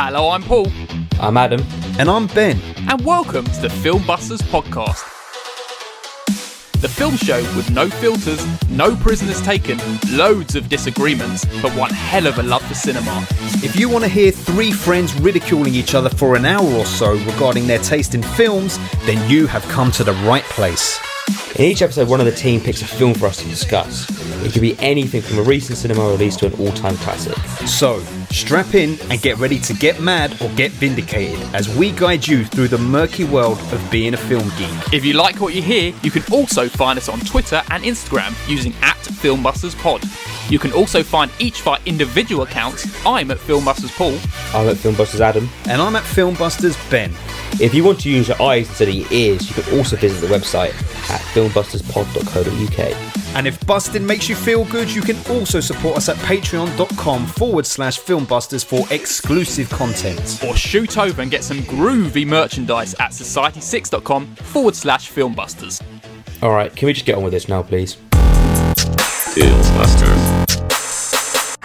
Hello, I'm Paul, I'm Adam. And I'm Ben. and welcome to the Film Busters podcast. The film show with no filters, no prisoners taken, loads of disagreements, but one hell of a love for cinema. If you want to hear three friends ridiculing each other for an hour or so regarding their taste in films, then you have come to the right place. In each episode, one of the team picks a film for us to discuss. It could be anything from a recent cinema release to an all time classic. So, strap in and get ready to get mad or get vindicated as we guide you through the murky world of being a film geek. If you like what you hear, you can also find us on Twitter and Instagram using at FilmbustersPod. You can also find each of our individual accounts. I'm at Filmbusters Paul. I'm at Filmbusters Adam. And I'm at Filmbusters Ben. If you want to use your eyes instead of your ears, you can also visit the website at filmbusterspod.co.uk. And if busting makes you feel good, you can also support us at patreon.com forward slash filmbusters for exclusive content. Or shoot over and get some groovy merchandise at society6.com forward slash filmbusters. Alright, can we just get on with this now, please?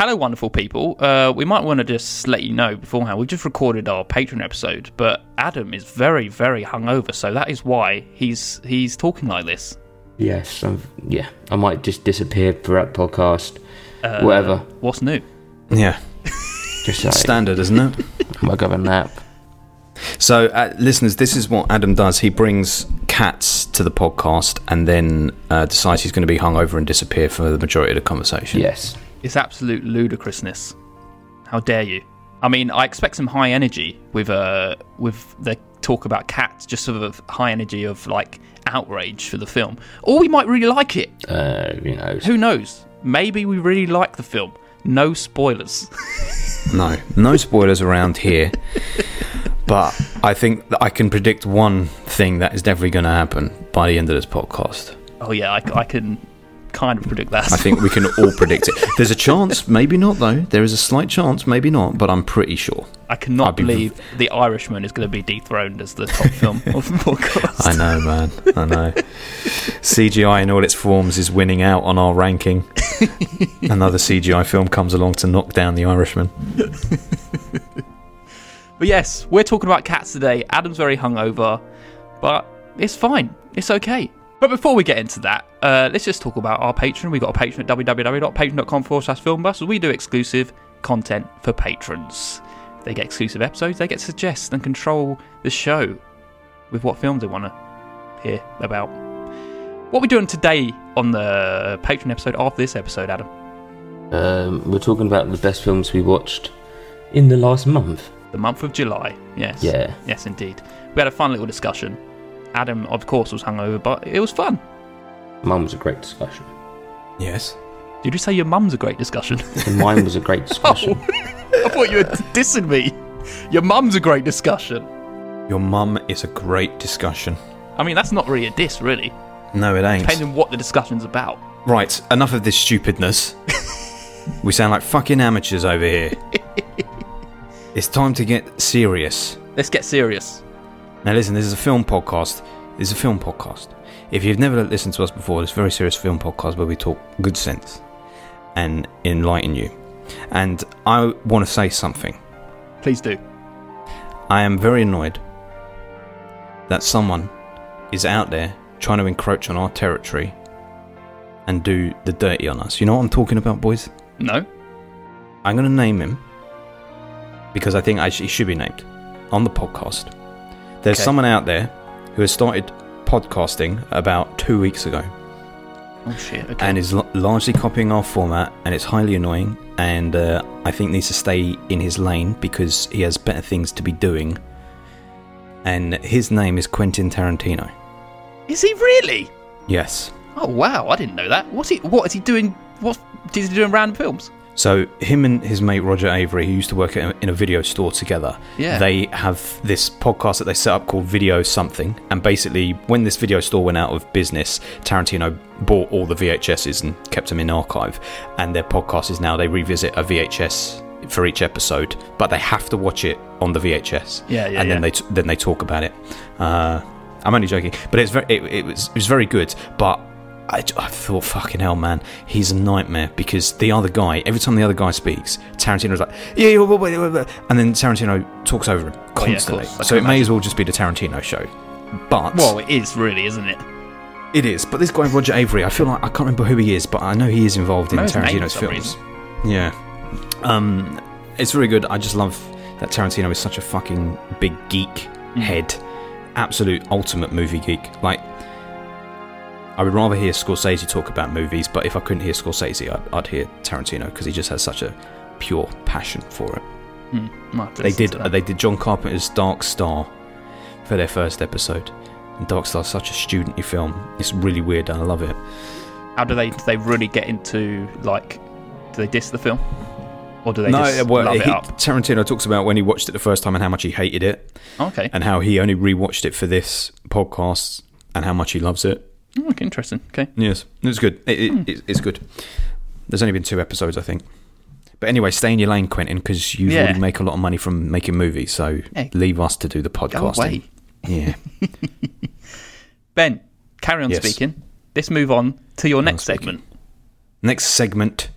Hello, wonderful people. Uh, we might want to just let you know beforehand, we've just recorded our Patreon episode, but Adam is very, very hungover, so that is why he's he's talking like this. Yes, i yeah. I might just disappear throughout the podcast. Whatever. What's new? Yeah, Just like, standard, isn't it? I might go have a nap. So, uh, listeners, this is what Adam does. He brings cats to the podcast and then uh, decides he's going to be hungover and disappear for the majority of the conversation. Yes. It's absolute ludicrousness. How dare you? I mean, I expect some high energy with uh with the talk about cats, just sort of high energy of like outrage for the film, or we might really like it. Uh, you know. Who knows? Maybe we really like the film. No spoilers. No, no spoilers around here. But I think that I can predict one thing that is definitely going to happen by the end of this podcast. oh yeah, I, I can kind of predict that. I think we can all predict it. There's a chance, maybe not though. There is a slight chance, maybe not, but I'm pretty sure. I cannot be- believe The Irishman is going to be dethroned as the top film of the podcast. I know, man. I know. CGI in all its forms is winning out on our ranking. Another CGI film comes along to knock down The Irishman. But yes, we're talking about cats today. Adam's very hungover, but it's fine. It's okay. But before we get into that, uh, let's just talk about our Patreon. We've got a Patreon at www.patreon.com forward slash filmbusters. We do exclusive content for patrons. They get exclusive episodes, they get to suggest and control the show with what films they want to hear about. What are we doing today on the Patreon episode after this episode, Adam? Um, we're talking about the best films we watched in the last month. The month of July. Yes. Yeah. Yes, indeed. We had a fun little discussion. Adam, of course, was hungover, but it was fun. Mine was a great discussion. Yes. Did you say your mum's a great discussion? And mine was a great discussion. Oh, I thought you were dissing me. Your mum's a great discussion. Your mum is a great discussion. I mean, that's not really a diss, really. No, it ain't. Depending on what the discussion's about. Right, enough of this stupidness. we sound like fucking amateurs over here. it's time to get serious. Let's get serious. Now, listen, this is a film podcast. This is a film podcast. If you've never listened to us before, it's a very serious film podcast where we talk good sense and enlighten you. And I want to say something. Please do. I am very annoyed that someone is out there trying to encroach on our territory and do the dirty on us. You know what I'm talking about, boys? No? I'm going to name him because I think I sh- he should be named on the podcast. There's Okay. someone out there who has started podcasting about two weeks ago Oh, shit. Okay. and is l- largely copying our format, and it's highly annoying. And uh, I think needs to stay in his lane because he has better things to be doing. And his name is Quentin Tarantino. is he really? Yes. Oh, wow. I didn't know that. What's he, what is he doing? What is he doing random films? So him and his mate Roger Avary, who used to work at- in a video store together, Yeah. they have this podcast that they set up called Video Something. And basically, when this video store went out of business, Tarantino bought all the VHSs and kept them in archive. And their podcast is now they revisit a VHS for each episode, but they have to watch it on the VHS. Yeah, yeah, And then yeah. they t- then they talk about it. Uh, I'm only joking, but it's very it, it was it was very good. But I, I thought, fucking hell, man, he's a nightmare because the other guy, every time the other guy speaks, Tarantino's like, yeah, yeah, wait, wait, wait, wait," and then Tarantino talks over him Oh, yeah, constantly. so it may as well just be the Tarantino show. But Well, it is really, isn't it? it is. But this guy, Roger Avary, I feel like I can't remember who he is, but I know he is involved in I know his name for Tarantino's films. reason. Yeah. Um, it's really good. I just love that Tarantino is such a fucking big geek Mm. head, absolute ultimate movie geek. Like, I would rather hear Scorsese talk about movies, but if I couldn't hear Scorsese, I'd, I'd hear Tarantino because he just has such a pure passion for it. To They did. Uh, they did John Carpenter's Dark Star for their first episode. And Dark Star's such a studenty film. It's really weird, and I love it. How do they do they really get into like? Do they diss the film, or do they no, just well, love he- it up? Tarantino talks about when he watched it the first time and how much he hated it, Okay, and how he only rewatched it for this podcast, and how much he loves it. Oh, okay, interesting. Okay, Yes, it's good. It, it, Hmm. it's, good. There's only been two episodes, I think. But anyway, stay in your lane, Quentin, because you Yeah. already make a lot of money from making movies. So Hey. leave us to do the podcasting. away, Yeah. Ben. Carry on Yes. speaking. Let's move on to your next speaking. segment. Next segment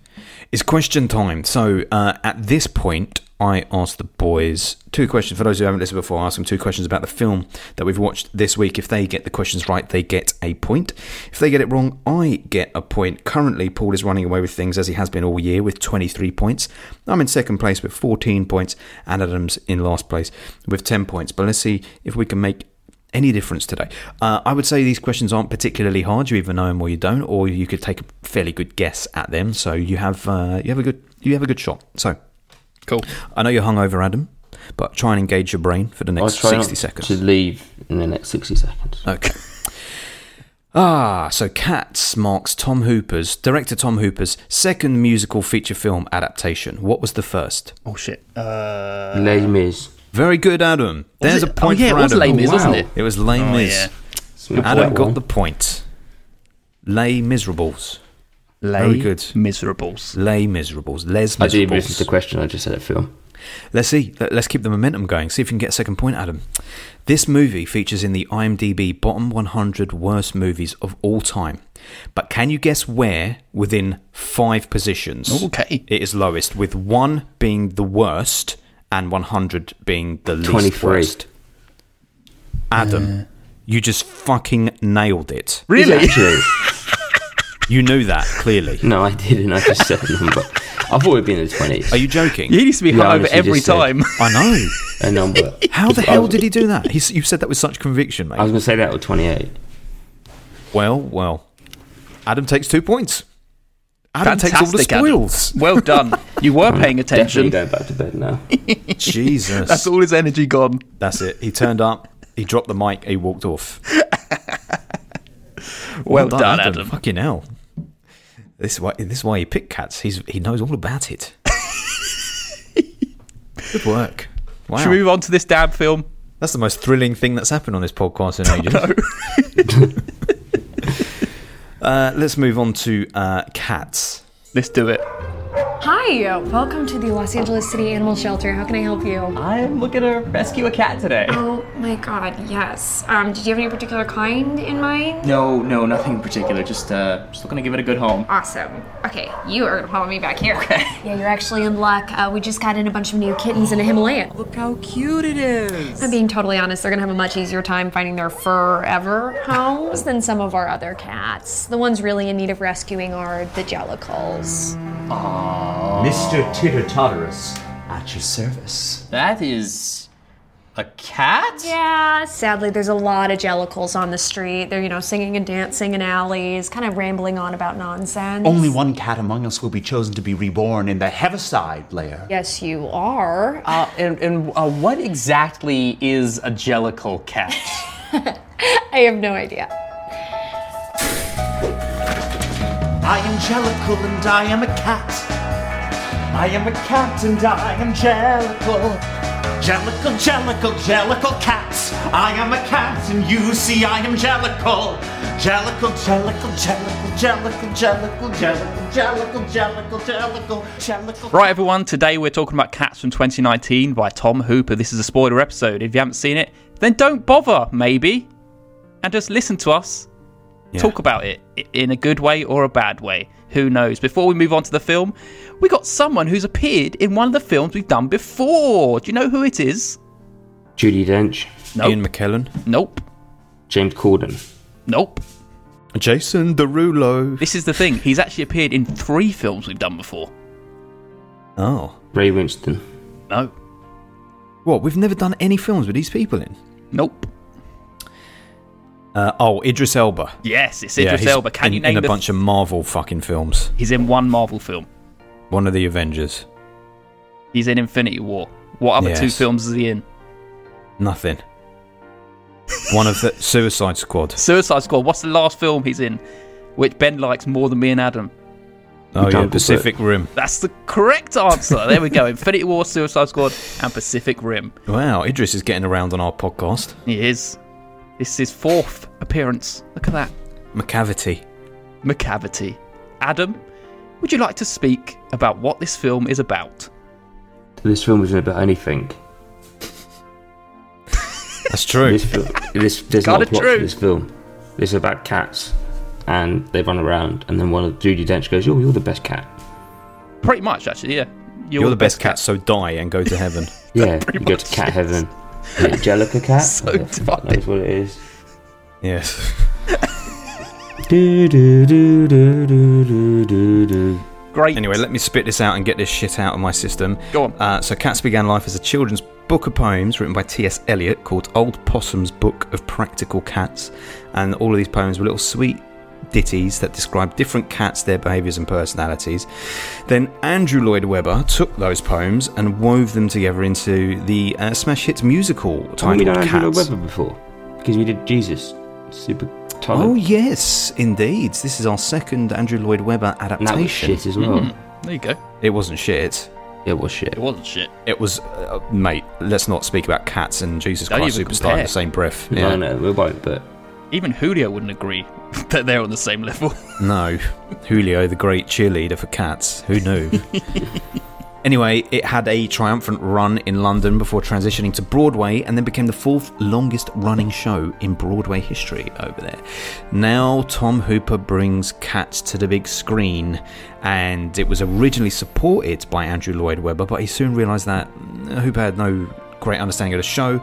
is question time. So uh, at this point, I asked the boys two questions. For those who haven't listened before, I asked them two questions about the film that we've watched this week. If they get the questions right, they get a point. If they get it wrong, I get a point. Currently, Paul is running away with things as he has been all year with 23 points. I'm in second place with 14 points, and Adam's in last place with 10 points. But let's see if we can make any difference today? Uh, I would say these questions aren't particularly hard. You either know them or you don't, or you could take a fairly good guess at them. So you have uh, you have a good you have a good shot. So Cool. I know you're hungover, Adam, but try and engage your brain for the I'll next try sixty not seconds. to leave in the next 60 seconds. Okay. Ah, so Cats marks Tom Hooper's director Tom Hooper's second musical feature film adaptation. What was the first? Oh shit. Uh, Les Mis. Very good, Adam. There's it? a point oh, yeah, for it was Adam. Les Mis, Oh, wasn't it? It was Les Oh, Mis. yeah. Adam got one. the point. Les Miserables. Les Very good. Miserables. Les Miserables. Les I didn't listen Miserables. to the question, I just said a film. Let's see. Let- Let's keep the momentum going. See if you can get a second point, Adam. This movie features in the IMDb bottom 100 worst movies of all time. But can you guess where within five positions Okay. it is lowest, with one being the worst and 100 being the least 23. worst? Adam, you just fucking nailed it. Is it Actually, You knew that, clearly. no, I didn't. I just said a number. I thought it'd be in the 20s. Are you joking? He needs to be Yeah, hungover honestly, every just said- time. I know. A number. How the hell did he do that? He's, you said that with such conviction, mate. I was going to say that with 28. Well, well. Adam takes two points. Adam takes all the Fantastic, Adam. spoils. Well done. You were paying attention. Definitely attention. going back to bed now. Jesus. That's all his energy gone. That's it. He turned up, he dropped the mic, he walked off. Well, done, Adam. Fucking hell. This is why this is why he picked cats. He's he knows all about it. Good work. Wow. Should we move on to this damn film? That's the most thrilling thing that's happened on this podcast in ages. uh, let's move on to uh, cats. Let's do it. Hi, welcome to the Los Angeles City Animal Shelter. How can I help you? I'm looking to rescue a cat today. Oh my god, yes. Um, did you have any particular kind in mind? No, no, nothing in particular. Just, uh, just looking to give it a good home. Awesome. Okay, you are gonna follow me back here. Okay. Yeah, you're actually in luck. Uh, we just got in a bunch of new kittens in a Himalayan. Look how cute it is. I'm being totally honest, they're gonna have a much easier time finding their forever homes than some of our other cats. The ones really in need of rescuing are the Jellicles. Mr. Titter Totterus, at your service. That is a cat. Yeah, sadly, there's a lot of Jellicles on the street. They're, you know, singing and dancing in alleys, kind of rambling on about nonsense. Only one cat among us will be chosen to be reborn in the Heaviside layer. Yes, you are. Uh, and and uh, what exactly is a jellicle cat? I have no idea. I am Jellicle and I am a cat. I am a cat and I am Jellicle. Jellicle, Jellicle, Jellicle cat. I am a cat and you see I am Jellicle. Jellicle, Jellicle, Jellicle, Jellicle, Jellicle, Jellicle, Jellicle, Jellicle, Jellicle, Jellicle. Right, everyone, today we're talking about Cats from 2019 by Tom Hooper. This is a spoiler episode. If you haven't seen it, then don't bother, maybe, and just listen to us Yeah. talk about it in a good way or a bad way. Who knows? Before we move on to the film, we got someone who's appeared in one of the films we've done before. Do you know who it is? Judi Dench, Nope. Ian McKellen, Nope. James Corden, Nope. Jason Derulo. This is the thing. He's actually appeared in three films we've done before. Oh, Ray Winstone, No. what? We've never done any films with these people in. Nope. Uh, oh, Idris Elba. Yes, it's Idris he's Elba. Can in, you name in a the? bunch of Marvel fucking films? He's in one Marvel film. One of the Avengers. He's in Infinity War. What other two films is he in? Nothing. One of the Suicide Squad. Suicide Squad. What's the last film he's in? Which Ben likes more than me and Adam. Oh yeah, Pacific Rim. That's the correct answer. there we go. Infinity War, Suicide Squad, and Pacific Rim. Wow, Idris is getting around on our podcast. He is. This is his fourth appearance. Look at that. Macavity. Macavity. Adam, would you like to speak about what this film is about? This film isn't about anything. That's true. This film, this there's not a plot true. to this film. This is about cats, and they run around, and then one of Judi Dench goes, "Oh, you're the best cat." Pretty much, actually, yeah. You're, the best cat, so die and go to heaven. Yeah, pretty you go much to cat heaven. Is it Jellica cat? So Who the funny. knows what it is. yes. Do, do, do, do, do, do, do, do. Great. Anyway, let me spit this out and get this shit out of my system. Go on. Uh, so, Cats began life as a children's book of poems written by T.S. Eliot called Old Possum's Book of Practical Cats. And all of these poems were little sweet ditties that describe different cats, their behaviours, and personalities. Then Andrew Lloyd Webber took those poems and wove them together into the uh, smash hit musical Haven't we titled done Andrew Lloyd Webber before? Because we did Jesus. Super Oh, yes, indeed. This is our second Andrew Lloyd Webber and that adaptation. was shit as well. Mm, there you go. It wasn't shit. It was shit. It wasn't shit. It was, uh, mate. Let's not speak about cats and Jesus Don't Christ even Superstar in the same breath. No, Yeah. no, we won't. But Even Julio wouldn't agree that they're on the same level. No, Julio, the great cheerleader for cats. Who knew? anyway, it had a triumphant run in London before transitioning to Broadway and then became the fourth longest running show in Broadway history over there. Now, Tom Hooper brings Cats to the big screen, and it was originally supported by Andrew Lloyd Webber, but he soon realised that Hooper had no great understanding of the show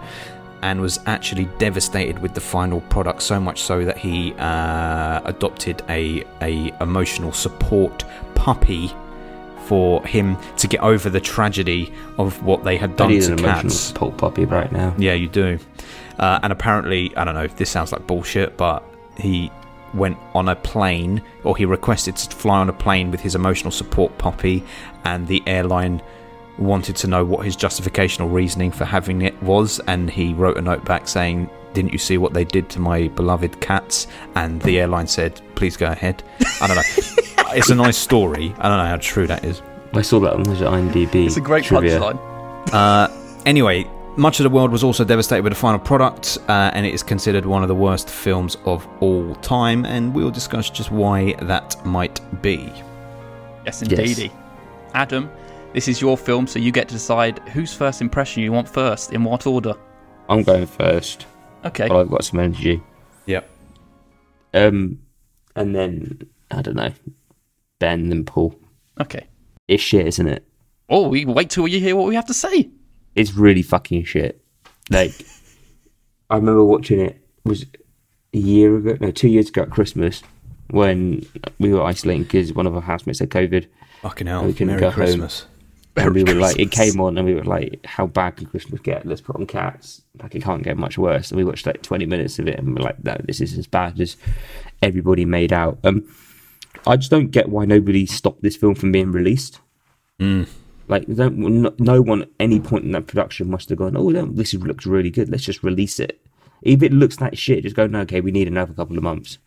and was actually devastated with the final product so much so that he uh, adopted a a emotional support puppy for him to get over the tragedy of what they had I done need to an emotional cats. support puppy right now. Yeah, you do. Uh, and apparently, I don't know, if this sounds like bullshit, but he went on a plane, or he requested to fly on a plane with his emotional support puppy, and the airline wanted to know what his justification or reasoning for having it was, and he wrote a note back saying, Didn't you see what they did to my beloved cats? And the airline said, Please go ahead. I don't know. it's a nice story. I don't know how true that is. I saw that on the IMDb. It's a great trivia. punchline. Uh, anyway, much of the world was also devastated with the final product, uh, and it is considered one of the worst films of all time, and we'll discuss just why that might be. Yes, indeedy. Adam, this is your film, so you get to decide whose first impression you want first, in what order. I'm going first. Okay. while I've got some energy. Yep. Um, and then I don't know, Ben and Paul. Okay. It's shit, isn't it? Oh, we wait till you hear what we have to say. It's really fucking shit. Like, I remember watching it was a year ago, no, two years ago at Christmas when we were isolating because one of our housemates had COVID. Fucking hell. We can Merry go home. And we were like, it came on, and we were like, how bad can Christmas get? Let's put on cats. Like, it can't get much worse. And we watched like 20 minutes of it, and we're like, no, this is as bad as everybody made out. Um, I just don't get why nobody stopped this film from being released. Like, don't, no, no one at any point in that production must have gone, oh, no, this looks really good. Let's just release it. If it looks like shit, just go, no, okay, we need another couple of months.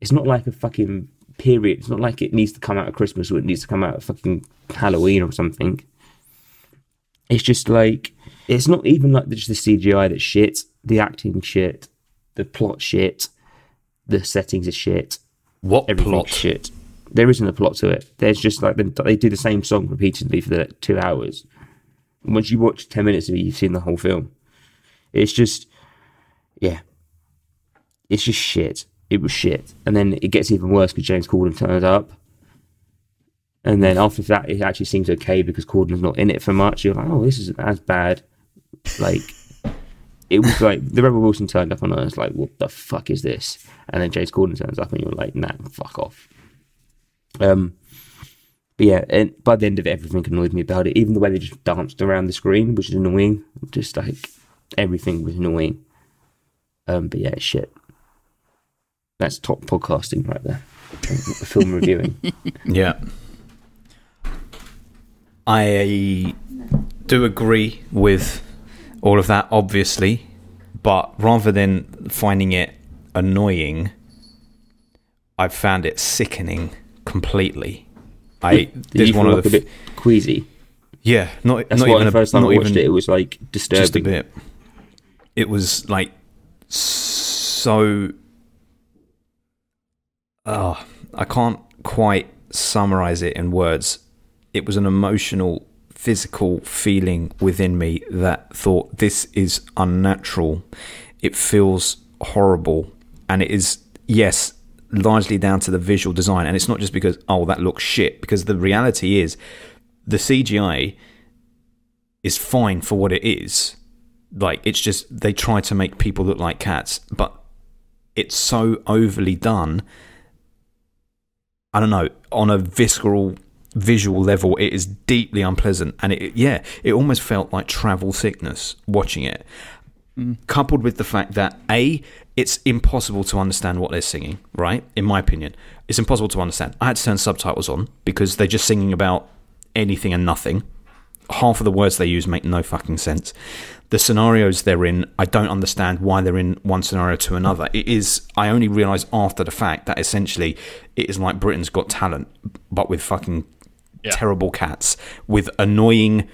It's not like a fucking period. It's not like it needs to come out at Christmas or it needs to come out at fucking Halloween or something. It's just like it's not even like just the CGI that's shit, the acting shit, the plot shit, the settings are shit, What plot? shit. There isn't a plot to it. There's just like they, do the same song repeatedly for the two hours. And once you watch ten minutes of it, you've seen the whole film. It's just, yeah, it's just shit. It was shit. And then it gets even worse because James Corden turns up. And then after that, it actually seems okay because Corden's not in it for much. You're like, oh, this isn't as bad. Like, it was like the Rebel Wilson turned up, I was like, what the fuck is this? And then James Corden turns up, and you're like, nah, fuck off. Um, but yeah, and by the end of it, everything annoyed me about it. Even the way they just danced around the screen, which is annoying. Just like everything was annoying. Um, but yeah, shit. That's top podcasting right there. Film reviewing. Yeah. I uh, do agree with all of that, obviously, but rather than finding it annoying, I've found it sickening completely. I Did you one of like the a bit queasy? yeah, not That's not even the first time not I watched even it, it was like disturbing. just a bit. It was like so. Oh, I can't quite summarize it in words. It was an emotional, physical feeling within me that thought this is unnatural. It feels horrible, and it is yes, largely down to the visual design. And it's not just because oh that looks shit. Because the reality is, the CGI is fine for what it is. Like it's just they try to make people look like cats, but it's so overly done. I don't know on a visceral visual level, it is deeply unpleasant, and it yeah, it almost felt like travel sickness watching it. Coupled with the fact that a it's impossible to understand what they're singing, right? In my opinion, it's impossible to understand. I had to turn subtitles on because they're just singing about anything and nothing half of the words they use make no fucking sense. The scenarios they're in, I don't understand why they're in one scenario to another. It is, I only realised after the fact that essentially it is like Britain's Got Talent, but with fucking terrible cats, with annoying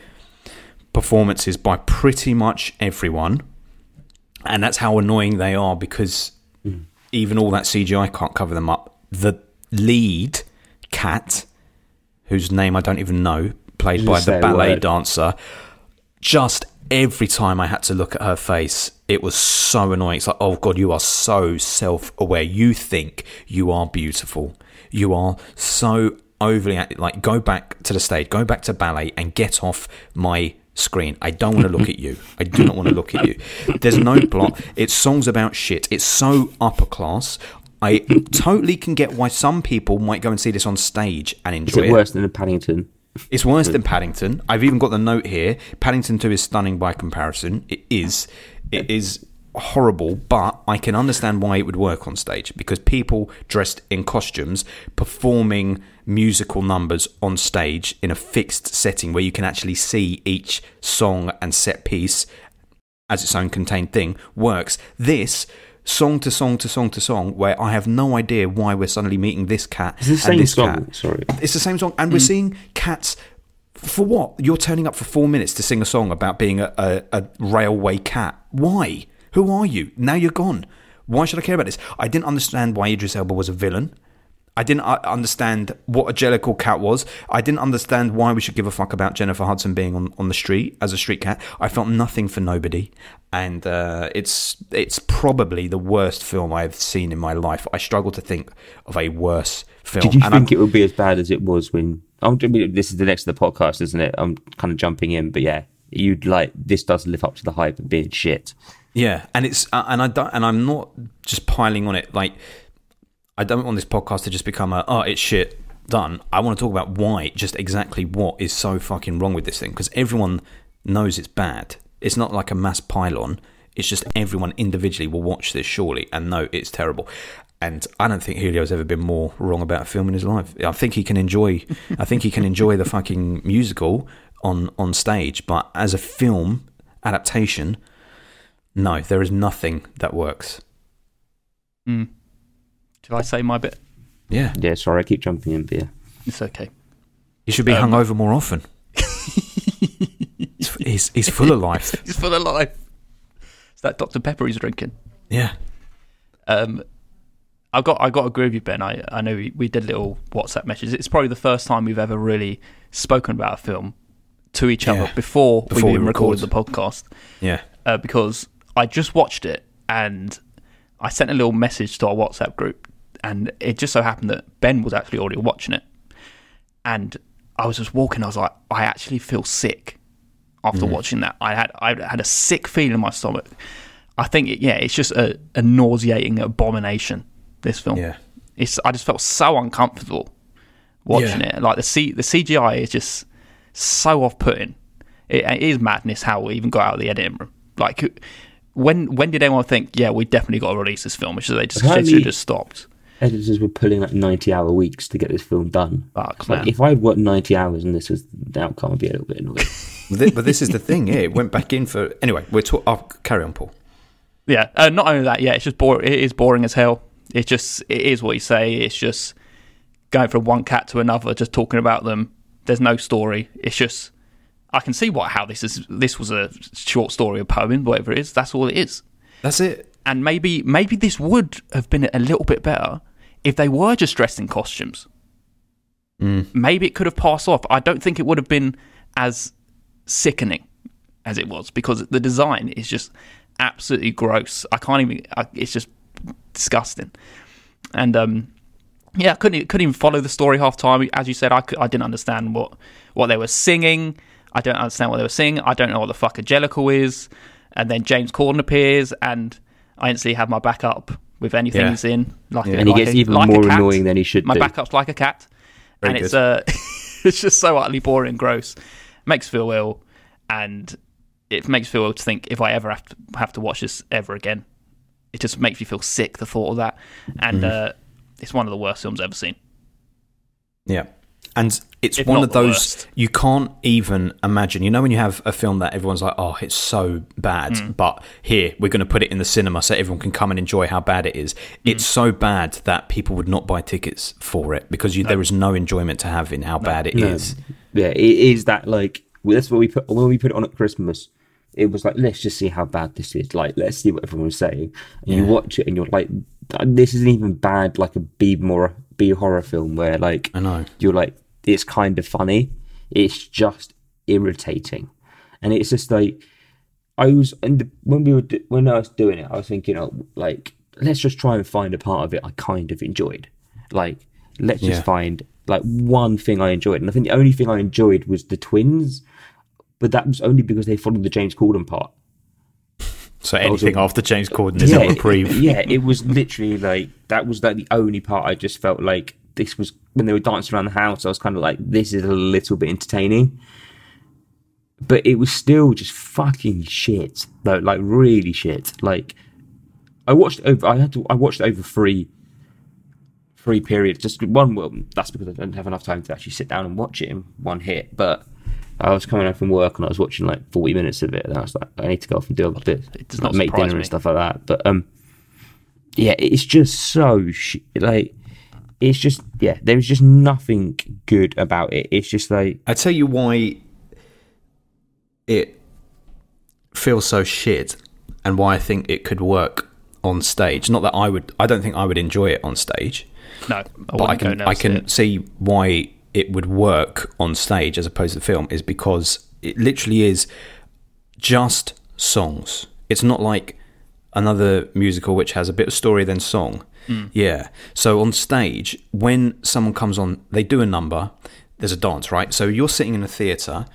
performances by pretty much everyone. And that's how annoying they are because even all that CGI can't cover them up. The lead cat, whose name I don't even know, played by the ballet word. dancer, just every time I had to look at her face, it was so annoying. It's like, oh God, you are so self aware. You think you are beautiful. You are so overly like go back to the stage, go back to ballet and get off my screen. I don't want to look at you. I do not want to look at you. There's no plot. It's songs about shit. It's so upper class. I totally can get why some people might go and see this on stage and Is enjoy it worse than the Paddington? It's worse than Paddington. I've even got the note here. Paddington 2 is stunning by comparison. It is. It is horrible, but I can understand why it would work on stage because people dressed in costumes performing musical numbers on stage in a fixed setting where you can actually see each song and set piece as its own contained thing works. This song to song to song to song where I have no idea why we're suddenly meeting this cat It's the and same this song. cat. Sorry. It's the same song, and we're mm. seeing cats. For what? You're turning up for four minutes to sing a song about being a, a, a railway cat. Why? Who are you? Now you're gone. Why should I care about this? I didn't understand why Idris Elba was a villain. I didn't uh, understand what a jellicle cat was. I didn't understand why we should give a fuck about Jennifer Hudson being on, on the street as a street cat. I felt nothing for nobody, and uh, it's it's probably the worst film I've seen in my life. I struggle to think of a worse film. Did you and think I'm- it would be as bad as it was when? I'm, I mean, this is the next of the podcast, isn't it? I'm kind of jumping in, but yeah, you'd like this does live up to the hype of being shit. Yeah, and it's uh, and I don't and I'm not just piling on it. Like I don't want this podcast to just become a oh it's shit done. I want to talk about why, just exactly what is so fucking wrong with this thing because everyone knows it's bad. It's not like a mass pylon. It's just everyone individually will watch this surely and know it's terrible. And I don't think Helio's ever been more wrong about a film in his life. I think he can enjoy. I think he can enjoy the fucking musical on on stage, but as a film adaptation, no, there is nothing that works. Mm. Did I say my bit? Yeah, Yeah, sorry, I keep jumping in, but yeah. It's okay. he should be Um, hungover more often. he's, he's, he's full of life. He's full of life. It's that Dr Pepper he's drinking. Yeah, Um, I got I got to agree with you, Ben. I I know we, we did little WhatsApp messages. It's probably the first time we've ever really spoken about a film to each other Yeah. before, Before we we even recorded record. the podcast. yeah, Uh, because I just watched it and I sent a little message to our WhatsApp group, and it just so happened that Ben was actually already watching it, and I was just walking. I was like, I actually feel sick after mm-hmm. watching that. I had I had a sick feeling in my stomach. I think it, yeah, it's just a, a nauseating abomination. This film, Yeah. it's I just felt so uncomfortable watching Yeah. it. Like the C the CGI is just so off putting. It, it is madness how we even got out of the editing room. Like when when did anyone think, yeah, we definitely got to release this film? Which they just Apparently- just stopped. Editors were pulling like 90 hour weeks to get this film done. Fuck, It's like, if I worked 90 hours and this was the outcome, I'd be a little bit annoyed. But this is the thing. Yeah, it went back in for anyway. We're talk- I'll carry on, Paul. Yeah, uh, not only that, yeah, it's just bore- It is boring as hell. It's just it is what you say. It's just going from one cat to another, just talking about them. There's no story. It's just I can see what how this is. This was a short story, a poem, whatever it is. That's all it is. That's it. And maybe maybe this would have been a little bit better if they were just dressed in costumes. Maybe it could have passed off. I don't think it would have been as sickening as it was because the design is just absolutely gross. I can't even. I, it's just disgusting. And um, yeah, I couldn't couldn't even follow the story half time. As you said, I, I didn't understand what what they were singing. I don't understand what they were singing. I don't know what the fuck a Jellicle is. And then James Corden appears, and I instantly have my backup with anything Yeah. he's in. Like, Yeah. And he like gets a- even like more annoying than he should My do. backup's like a cat, Very and it's uh, it's just so utterly boring gross. Makes me feel ill, and it makes me feel ill to think if I ever have to have to watch this ever again. It just makes me feel sick the thought of that, and Mm-hmm. uh, it's one of the worst films I've ever seen. Yeah. And it's If one of those worst. you can't even imagine. You know when you have a film that everyone's like, "Oh, it's so bad," Hmm. but here we're going to put it in the cinema so everyone can come and enjoy how bad it is. Hmm. It's so bad that people would not buy tickets for it because you, there is no enjoyment to have in how bad it is. No. Yeah, it is that like well, that's what we put when we put it on at Christmas. It was like let's just see how bad this is. Like let's see what everyone's saying. And you watch it and you're like, this isn't even bad. Like a B more B horror film where like I know. you're like it's kind of funny. It's just irritating, and it's just like I was and the, when we were do, when I was doing it, I was thinking, oh, like let's just try and find a part of it I kind of enjoyed. Like let's just Yeah. find like one thing I enjoyed, and I think the only thing I enjoyed was the twins, but that was only because they followed the James Corden part. So anything a- after James Corden is a it- reprieve. yeah, it was literally like that was like the only part I just felt like this was when they were dancing around the house. I was kind of like, this is a little bit entertaining, but it was still just fucking shit. Though, like really shit. Like I watched over. I had to. I watched over three. Three periods, just one. Well, that's because I didn't have enough time to actually sit down and watch it in one hit. But I was coming home from work and I was watching like forty minutes of it, and I was like, I need to go off and do other bits, It does like not make surprise dinner me. and stuff like that. But um, yeah, it's just so sh- like it's just yeah, there's just nothing good about it. It's just like I tell you why it feels so shit and why I think it could work on stage. Not that I would I don't think I would enjoy it on stage. No, I but I wouldn't go can I see can it. see why it would work on stage as opposed to film is because it literally is just songs. It's not like another musical which has a bit of story then song. Mm. Yeah. So on stage, when someone comes on, they do a number. There's a dance, right? So you're sitting in a theatre.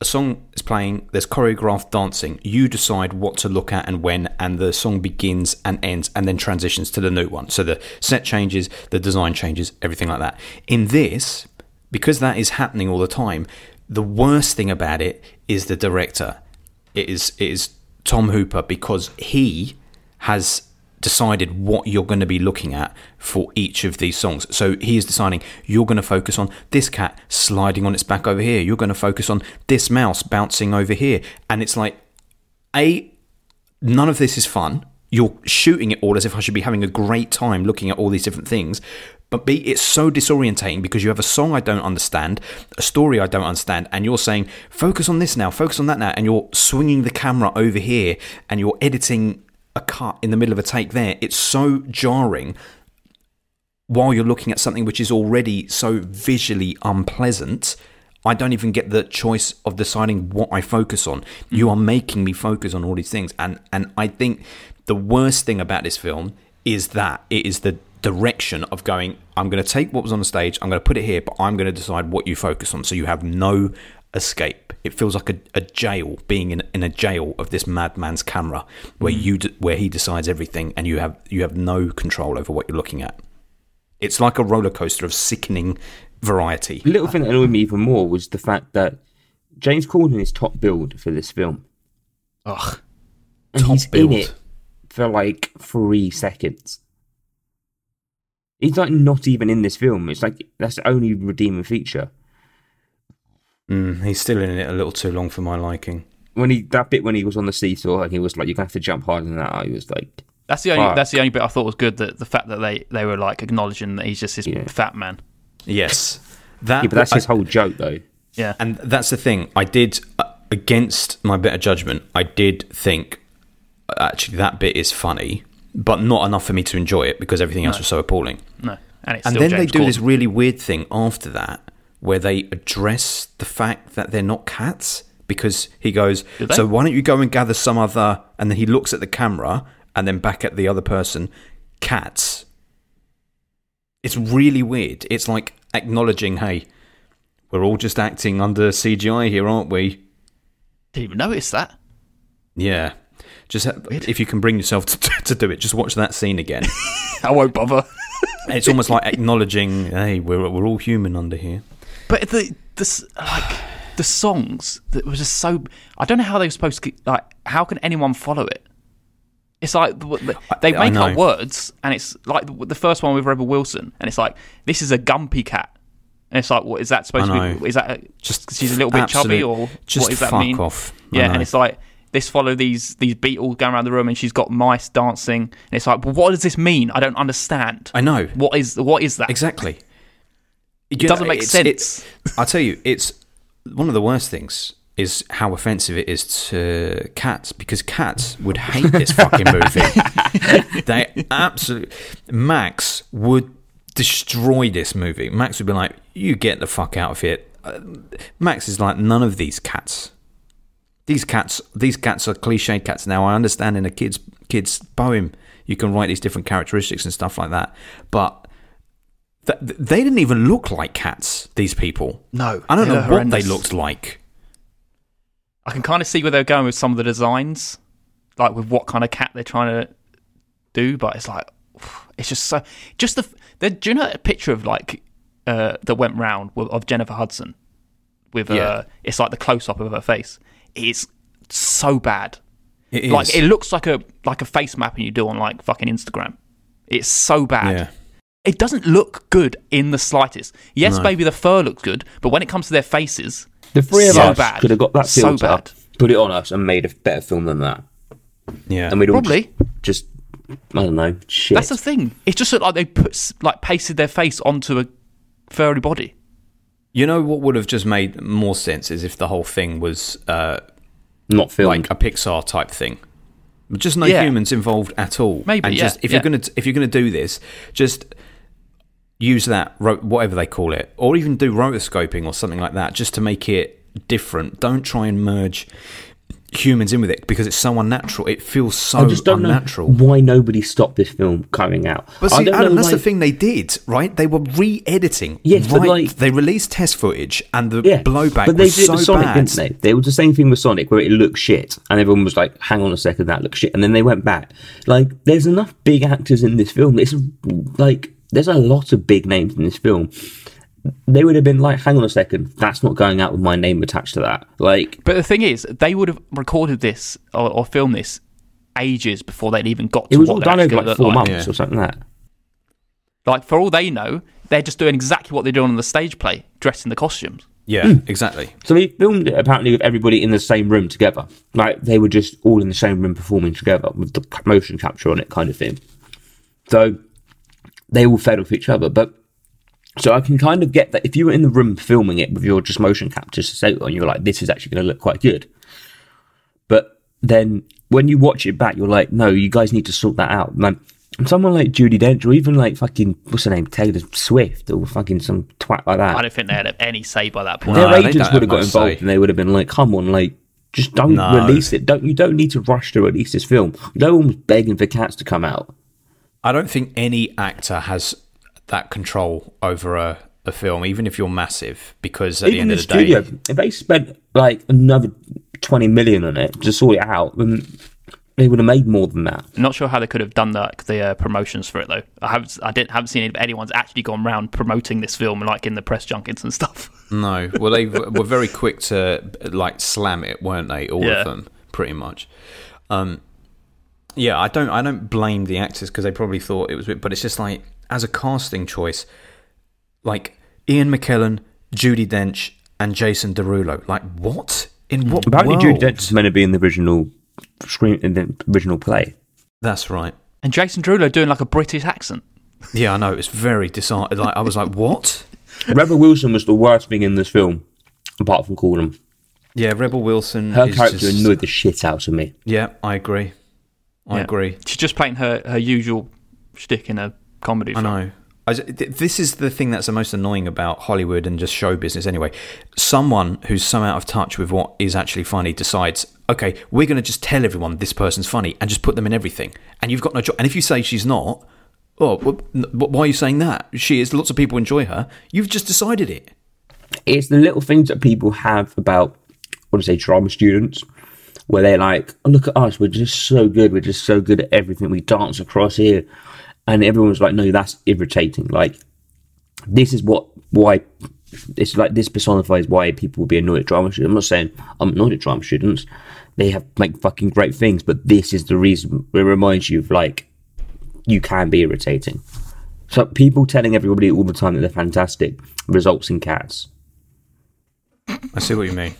A song is playing. There's choreographed dancing. You decide what to look at and when, and the song begins and ends, and then transitions to the new one. So the set changes, the design changes, everything like that. In this, because that is happening all the time, the worst thing about it is the director. It is it is Tom Hooper because he has decided what you're going to be looking at for each of these songs. So he is deciding you're going to focus on this cat sliding on its back over here. You're going to focus on this mouse bouncing over here. And it's like, A, none of this is fun. You're shooting it all as if I should be having a great time looking at all these different things. But B, it's so disorientating because you have a song I don't understand, a story I don't understand, and you're saying, focus on this now, focus on that now, and you're swinging the camera over here and you're editing a cut in the middle of a take there. It's so jarring while you're looking at something which is already so visually unpleasant, I don't even get the choice of deciding what I focus on. You mm. are making me focus on all these things, and and I think the worst thing about this film is that it is the direction of going. I'm going to take what was on the stage. I'm going to put it here, but I'm going to decide what you focus on. So you have no escape. It feels like a, a jail, being in, in a jail of this madman's camera, where mm. you d- where he decides everything, and you have you have no control over what you're looking at. It's like a roller coaster of sickening variety. The little thing that annoyed me even more was the fact that James Corden is top billed for this film. Ugh. And Top he's billed. in it for like three seconds. He's like not even in this film. It's like that's the only redeeming feature. Mm, he's still in it a little too long for my liking. When he that bit when he was on the seesaw and he was like, "You're gonna have to jump harder than that," I was like, That's the only. Fuck. That's the only bit I thought was good. That the fact that they they were like acknowledging that he's just this Yeah. fat man. Yes, that. "Yeah, but that's I- his whole joke, though." Yeah. And that's the thing. I did, uh, against my better judgment, I did think uh, actually that bit is funny, but not enough for me to enjoy it because everything else was so appalling. No. And it's And still then James they do Corden. this really weird thing after that where they address the fact that they're not cats because he goes, So why don't you go and gather some other. And then he looks at the camera and then back at the other person, cats. It's really weird. It's like acknowledging, hey, we're all just acting under CGI here, aren't we? Didn't even notice that. Yeah. Just uh, ha- if you can bring yourself to, to do it, just watch that scene again. I won't bother. it's almost like acknowledging, hey, we're we're all human under here. But the the like the songs that was just so. I don't know how they were supposed to. Like, how can anyone follow it? It's like the- the- they make up words, and it's like the, first one with Rebel Wilson, and it's like this is a gumpy cat, and it's like what is that supposed to be? Is that Just she's a little bit chubby, or just what does that mean? off. Yeah, and it's like this follow these these beetles going around the room, and she's got mice dancing, and it's like, well, what does this mean? I don't understand. I know. What is what is that? Exactly. It doesn't make sense. I'll tell you, it's one of the worst things is how offensive it is to cats because cats would hate this fucking movie. they absolutely Max would destroy this movie. Max would be like, "You get the fuck out of here." Uh, Max is like, "None of these cats. These cats, these cats are cliche cats." Now I understand in a kids kids poem you can write these different characteristics and stuff like that, but they didn't even look like cats. These people. No, I don't know look what horrendous. they looked like. I can kind of see where they're going with some of the designs, like with what kind of cat they're trying to do. But it's like, it's just so. Just the. the do you know a picture of like uh, that went round of Jennifer Hudson with Yeah. uh, it's like the close up of her face. It's so bad. It is. Like it looks like a like a face mapping you do on like fucking Instagram. It's so bad. yeah. It doesn't look good in the slightest. Yes, No. maybe the fur looks good, but when it comes to their faces, The three of So us bad. could have got that So bad. put it on us, and made a better film than that. Yeah. And we'd Probably. just, just I don't know, shit. That's the thing. It just looked like they put like pasted their face onto a furry body. You know what would have just made more sense is if the whole thing was uh, not filmed. like a Pixar type thing. Just no Yeah. humans involved at all. Maybe, And yeah, just if yeah. you're gonna if you're gonna do this, just use that ro- whatever they call it, or even do rotoscoping or something like that, just to make it different. Don't try and merge humans in with it because it's so unnatural. It feels so I just don't unnatural. know why nobody stopped this film coming out. But see, Adam, know, that's the thing they did, right? They were re-editing. Yes, but like- they released test footage, and the Yeah, blowback but they was did it so with Sonic, bad. didn't they? They was the same thing with Sonic, where it looked shit, and everyone was like, "Hang on a second, that looks shit," and then they went back. Like, there's enough big actors in this film. It's like there's a lot of big names in this film. They would have been like, "Hang on a second, that's not going out with my name attached to that." Like, But the thing is, they would have recorded this or, or filmed this ages before they'd even got to it was what all done actually over like four like. months Yeah. or something like that. Like for all they know, they're just doing exactly what they're doing on the stage play, dressed in the costumes. Yeah, hmm. exactly. So they filmed it apparently with everybody in the same room together. Like they were just all in the same room performing together with the motion capture on it, kind of thing. So they all fed off each other. But so I can kind of get that if you were in the room filming it with your just motion capture to say on, you're like, this is actually going to look quite good. But then when you watch it back, you're like, no, you guys need to sort that out, man. And someone like Judi Dench, or even like fucking what's her name, Taylor Swift, or fucking some twat like that. I don't think they had any say by that point. No, Their they agents would have have got involved say. and they would have been like, come on, like, just don't No. release it. Don't You don't need to rush to release this film. No one was begging for cats to come out. I don't think any actor has that control over a, a film, even if you're massive, because at the end the of the day, if they spent like another twenty million on it to sort it out, then they would have made more than that. Not sure how they could have done that the uh, promotions for it though. I haven't I didn't haven't seen anyone's actually gone around promoting this film like in the press junkets and stuff. No, well, they were very quick to like slam it, weren't they? All Yeah. of them, pretty much. Um, yeah, I don't, I don't blame the actors because they probably thought it was, but it's just like as a casting choice, like Ian McKellen, Judi Dench, and Jason Derulo. Like what in what Apparently, world? Judi Dench is meant to be in the original screen in the original play. That's right. And Jason Derulo doing like a British accent. Yeah, I know. It's very disheartening. Like I was like, what? Rebel Wilson was the worst thing in this film, apart from Coolham. Yeah, Rebel Wilson. Her is character just- annoyed the shit out of me. Yeah, I agree. I Yeah. agree. She's just playing her, her usual shtick in a comedy I film. know. I, this is the thing that's the most annoying about Hollywood and just show business anyway. Someone who's so out of touch with what is actually funny decides, okay, we're going to just tell everyone this person's funny and just put them in everything. And you've got no job. And if you say she's not, oh, wh- wh- why are you saying that? She is. Lots of people enjoy her. You've just decided it. It's the little things that people have about, what do I say, drama students, where they're like, oh, look at us, we're just so good, we're just so good at everything, we dance across here. And everyone's like, no, that's irritating. Like, this is what, why, it's like, this personifies why people will be annoyed at drama students. I'm not saying I'm annoyed at drama students, they have make fucking great things, but this is the reason, it reminds you of like, you can be irritating. So people telling everybody all the time that they're fantastic results in cats. I see what you mean.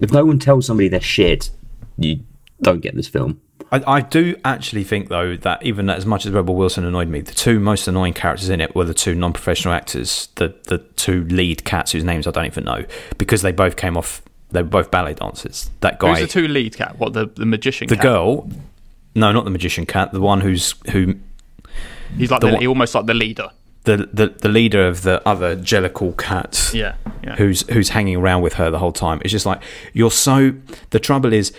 If no one tells somebody they're shit, you don't get this film. I, I do actually think, though, that even as much as Rebel Wilson annoyed me, the two most annoying characters in it were the two non professional actors, the, the two lead cats whose names I don't even know, because they both came off, they were both ballet dancers. That guy, Who's the two lead cat? What the the magician? the cat? girl, no, not the magician cat, the one who's who He's like the the, one- he almost like the leader. The, the the leader of the other Jellicle cats. Yeah, yeah. Who's who's hanging around with her the whole time? It's just like you're so. The trouble is,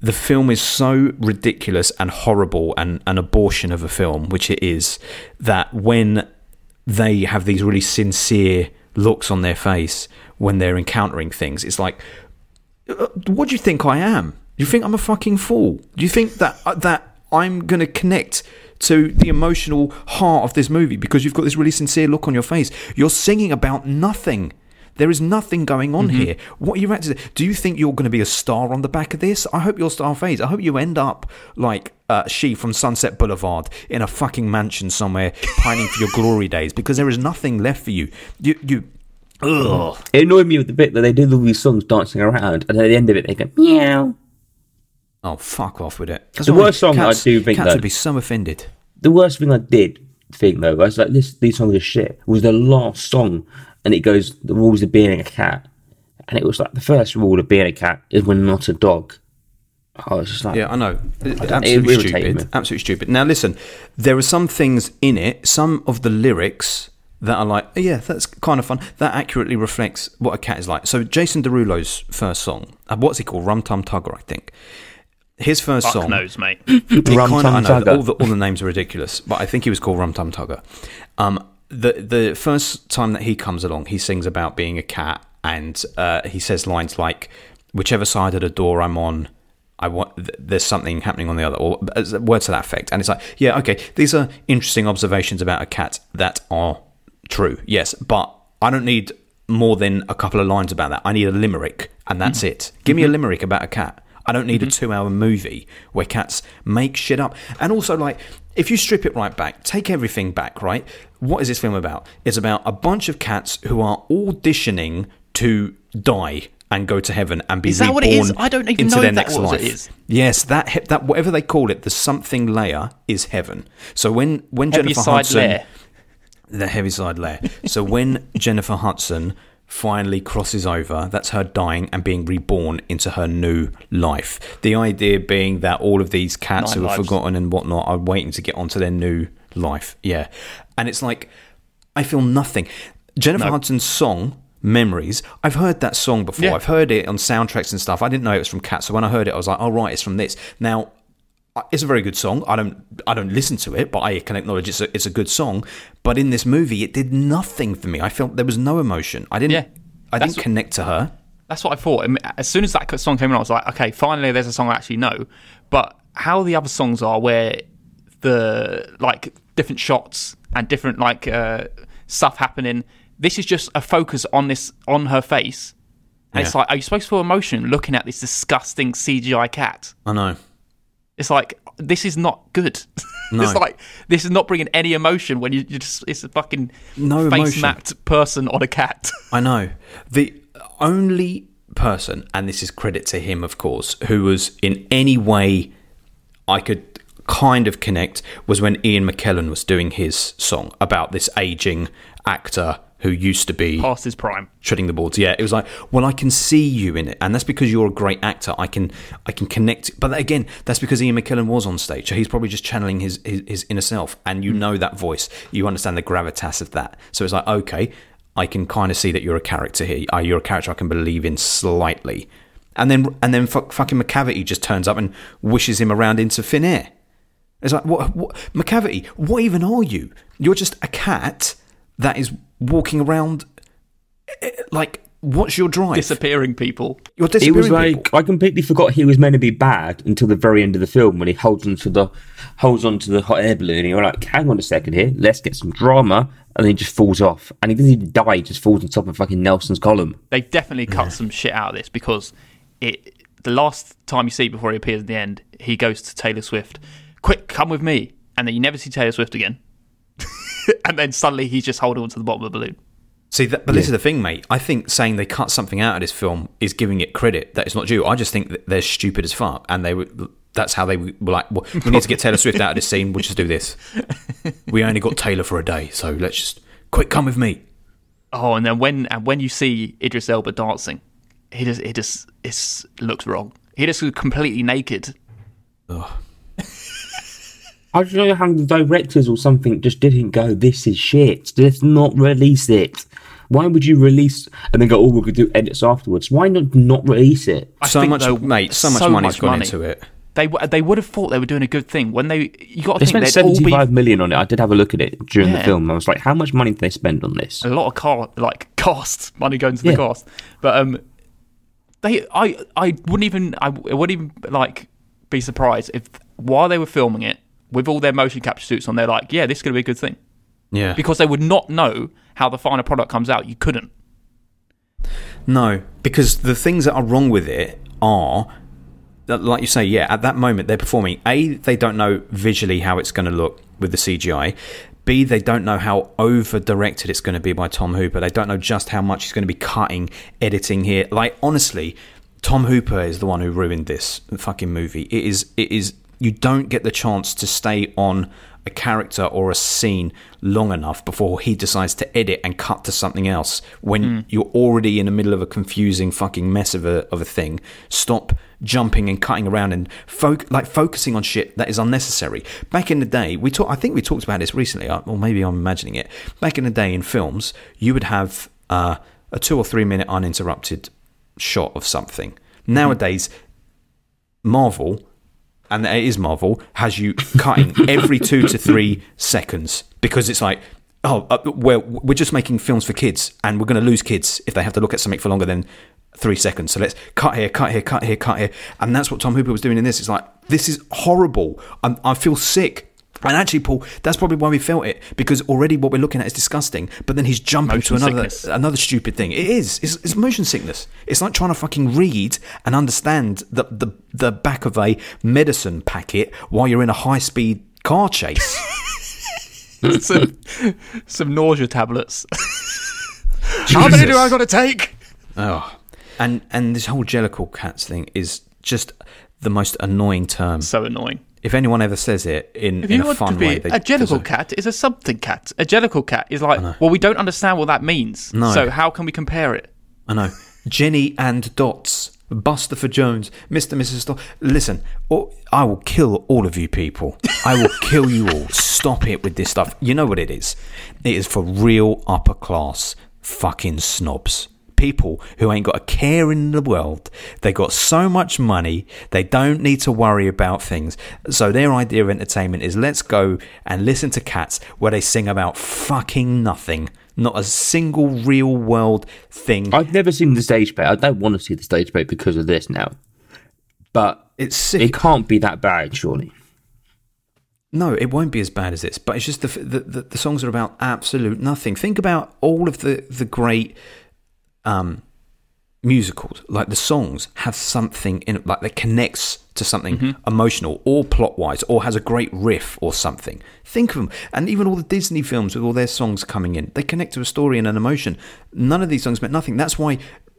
the film is so ridiculous and horrible and an abortion of a film, which it is, that when they have these really sincere looks on their face when they're encountering things, it's like, uh, what do you think I am? Do you think I'm a fucking fool? Do you think that uh, that I'm going to connect to the emotional heart of this movie because you've got this really sincere look on your face? You're singing about nothing. There is nothing going on here. What are you? Do you think you're going to be a star on the back of this? I hope your star fades. I hope you end up like uh, she from Sunset Boulevard in a fucking mansion somewhere, pining for your glory days because there is nothing left for you. You, you. Ugh. It annoyed me with the bit that they did all these songs dancing around, and at the end of it, they go meow. Oh, fuck off with it. That's The worst song cats, I do think cats that- would be so offended. The worst thing I did think though, I was like, this these songs are shit. Was the last song, and it goes the rules of being a cat, and it was like the first rule of being a cat is we're not a dog. I was just like, Yeah, I know. it Absolutely stupid. me. Absolutely stupid. Now, listen, there are some things in it, some of the lyrics that are like, oh, yeah, that's kind of fun. That accurately reflects what a cat is like. So, Jason Derulo's first song, uh, what's he called? Rum Tum Tugger, I think. His first Fuck song. knows, mate. Rum kinda- Tum know, Tugger. All the, all the names are ridiculous, but I think he was called Rum Tum Tugger. Um, the the first time that he comes along, he sings about being a cat, and uh, he says lines like, "Whichever side of the door I'm on." I want. th- There's something happening on the other, or uh, words to that effect, and it's like, yeah, okay, these are interesting observations about a cat that are true, yes, but I don't need more than a couple of lines about that. I need a limerick, and that's it. Give me a limerick about a cat. I don't need a mm-hmm. two hour movie where cats make shit up. And also, like, if you strip it right back, take everything back, right? What is this film about? It's about a bunch of cats who are auditioning to die and go to heaven and be Is that reborn what it is? I don't even into know their next what life. it is. Yes, that that whatever they call it, the something layer is heaven. So when when Jennifer side Hudson, layer. the Heaviside layer. So when Jennifer Hudson finally crosses over, that's her dying and being reborn into her new life. The idea being that all of these cats Nine who are lives. forgotten and whatnot are waiting to get onto their new life. Yeah, and it's like I feel nothing. Jennifer No. Hudson's song. Memories. I've heard that song before. Yeah. I've heard it on soundtracks and stuff. I didn't know it was from Cats, so when I heard it, I was like, "Oh right, it's from this." Now, it's a very good song. I don't I don't listen to it, but I can acknowledge it's a it's a good song. But in this movie, it did nothing for me. I felt there was no emotion. I didn't. Yeah, I didn't connect to her. That's what I thought. As soon as that song came on, I was like, okay, finally, there's a song I actually know. But how the other songs are, where the like different shots and different like uh, stuff happening. This is just a focus on this on her face, and it's like, are you supposed to feel emotion looking at this disgusting CGI cat? I know. It's like this is not good. No. it's like this is not bringing any emotion when you, you just it's a fucking No face mapped person on a cat. I know. The only person, and this is credit to him, of course, who was in any way I could kind of connect was when Ian McKellen was doing his song about this aging actor who used to be Past his prime. treading the boards. Yeah, it was like, well, I can see you in it, and that's because you're a great actor. I can, I can connect. But again, that's because Ian McKellen was on stage, so he's probably just channeling his his, his inner self, and you know that voice. You understand the gravitas of that. So it's like, okay, I can kind of see that you're a character here. Uh, You're a character I can believe in slightly. And then, and then, fuck, fucking Macavity just turns up and wishes him around into thin air. It's like, what, what, Macavity, what even are you? You're just a cat that is walking around. eh, Like, what's your drive? Disappearing people. You're disappearing It was like people. I completely forgot he was meant to be bad until the very end of the film when he holds onto the holds onto the hot air balloon. And you're like, hang on a second here, let's get some drama, and then he just falls off, and he doesn't even die; he just falls on top of fucking Nelson's column. they definitely cut some shit out of this because it the last time you see before he appears at the end, he goes to Taylor Swift, "Quick, come with me," and then you never see Taylor Swift again. and then suddenly he's just holding on to the bottom of the balloon. See, that, but this is the thing, mate. I think saying they cut something out of this film is giving it credit that it's not due. I just think that they're stupid as fuck, and they were. That's how they were like. Well, we need to get Taylor Swift out of this scene. We'll just do this. We only got Taylor for a day, so let's just quick come with me. Oh, and then when and when you see Idris Elba dancing, he just it just it looks wrong. He just looks completely naked. I don't know how the directors or something just didn't go. This is shit. Let's not release it. Why would you release and then go? Oh, we're gonna do edits afterwards. Why not not release it? I so think, much, though, mate. So much so money's much gone money. into it. They w- they would have thought they were doing a good thing when they you got to They think spent they'd all be seventy-five million on it. I did have a look at it during the film. I was like, how much money did they spend on this? a lot of car like cost money going to the Yeah. cost but um they i i wouldn't even i wouldn't even like be surprised if while they were filming it with all their motion capture suits on they're like yeah this is going to be a good thing Yeah, because they would not know how the final product comes out you couldn't No, because the things that are wrong with it are, like you say, yeah, at that moment they're performing. A, they don't know visually how it's going to look with the CGI. B, they don't know how over directed it's going to be by Tom Hooper. They don't know just how much he's going to be cutting, editing here. Like, honestly, Tom Hooper is the one who ruined this fucking movie. It is, it is, you don't get the chance to stay on a character or a scene long enough before he decides to edit and cut to something else. When you're already in the middle of a confusing fucking mess of a of a thing stop jumping and cutting around and foc- like focusing on shit that is unnecessary. Back in the day we talk I think we talked about this recently uh, or maybe I'm imagining it. Back in the day in films you would have uh, a 2 or 3 minute uninterrupted shot of something. Nowadays Marvel and it is Marvel, has you cutting every two to three seconds because it's like, oh, uh, we're, we're just making films for kids and we're going to lose kids if they have to look at something for longer than three seconds. So let's cut here, cut here, cut here, cut here. And that's what Tom Hooper was doing in this. It's like, this is horrible. I'm, I feel sick. And actually, Paul, that's probably why we felt it because already what we're looking at is disgusting. But then he's jumping Motion to another sickness. another stupid thing. It is. It's, it's motion sickness. It's like trying to fucking read and understand the, the the back of a medicine packet while you're in a high speed car chase. some, some nausea tablets how many do i got to take oh, and and this whole Jellicle cats thing is just the most annoying term. so annoying If anyone ever says it in, If in a fun be way, they a jellicle cat is a something cat. A jellicle cat is like, well, we don't understand what that means. No. So how can we compare it? I know. Jennyanydots. Buster for Jones, Mr. and Mrs. Stop. Listen, oh, I will kill all of you people. I will kill you all. Stop it with this stuff. You know what it is? It is for real upper class fucking snobs. People who ain't got a care in the world. They got so much money, they don't need to worry about things. So their idea of entertainment is let's go and listen to cats where they sing about fucking nothing. Not a single real world thing. I've never seen the stage play. I don't want to see the stage play because of this now. But It's sick. it can't be that bad, surely. No, it won't be as bad as this, but it's just the the, the, the songs are about absolute nothing. Think about all of the the great um, musicals. Like the songs have something in it, like that connects to something emotional or plot wise, or has a great riff or something. Think of them, and even all the Disney films with all their songs coming in, they connect to a story and an emotion. None of these songs meant nothing. That's why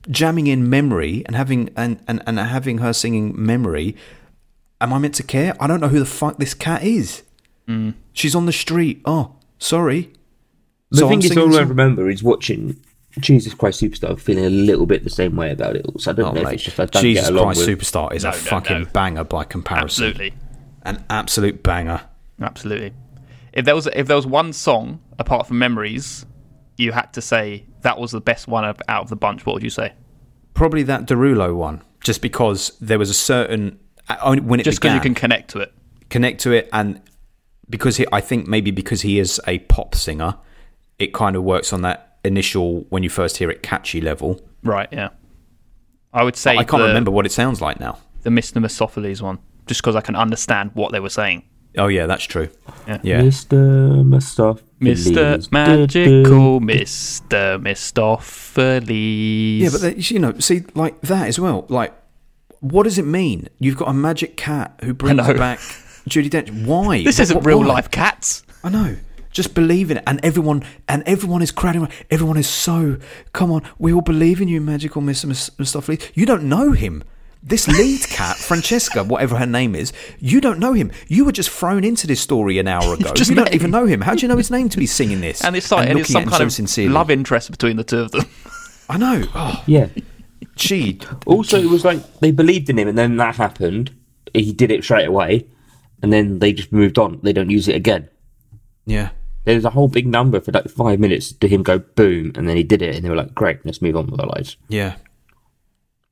jamming in memory and having and, and, and having her singing memory Am I meant to care? I don't know who the fuck this cat is. She's on the street. Oh, sorry. The So thing is, all I remember is watching Jesus Christ Superstar feeling a little bit the same way about it. all. So I don't Oh, know if it's just I don't Jesus get along Christ with. Superstar is No, a no, fucking no. banger by comparison. Absolutely. An absolute banger. Absolutely. If there was if there was one song apart from Memories, you had to say that was the best one of, out of the bunch. What would you say? Probably that Derulo one, just because there was a certain. uh, only When it Just because you can connect to it. connect to it and because he I think maybe because he is a pop singer, it kind of works on that initial when you first hear it catchy level. Right. Yeah. I would say I can't the, remember what it sounds like now. the Mr. Mistoffelees one, just because I can understand what they were saying. Oh yeah, that's true. Yeah. Yeah. Mr. Mustafa. Mr. Magical, Mr. Mistoffelees. Yeah, but they, you know, see, like that as well. Like, what does it mean? You've got a magic cat who brings back Judi Dench. Why? this What- isn't what- real why? life cats. I know. Just believe in it, and everyone and everyone is crowding. around. Everyone is so. Come on, we all believe in you, magical Mister Mistoffelees. You don't know him. This lead cat, Francesca, whatever her name is, you don't know him. You were just thrown into this story an hour ago. just you don't met even know him. How do you know his name to be singing this? And it's like and it's some kind so of sincerely? love interest between the two of them. I know. Oh, Yeah. gee. Also, it was like they believed in him, and then that happened. He did it straight away, and then they just moved on. They don't use it again. Yeah. There's a whole big number for like five minutes to him go boom, and then he did it, and they were like, "Great, let's move on with our lives." Yeah.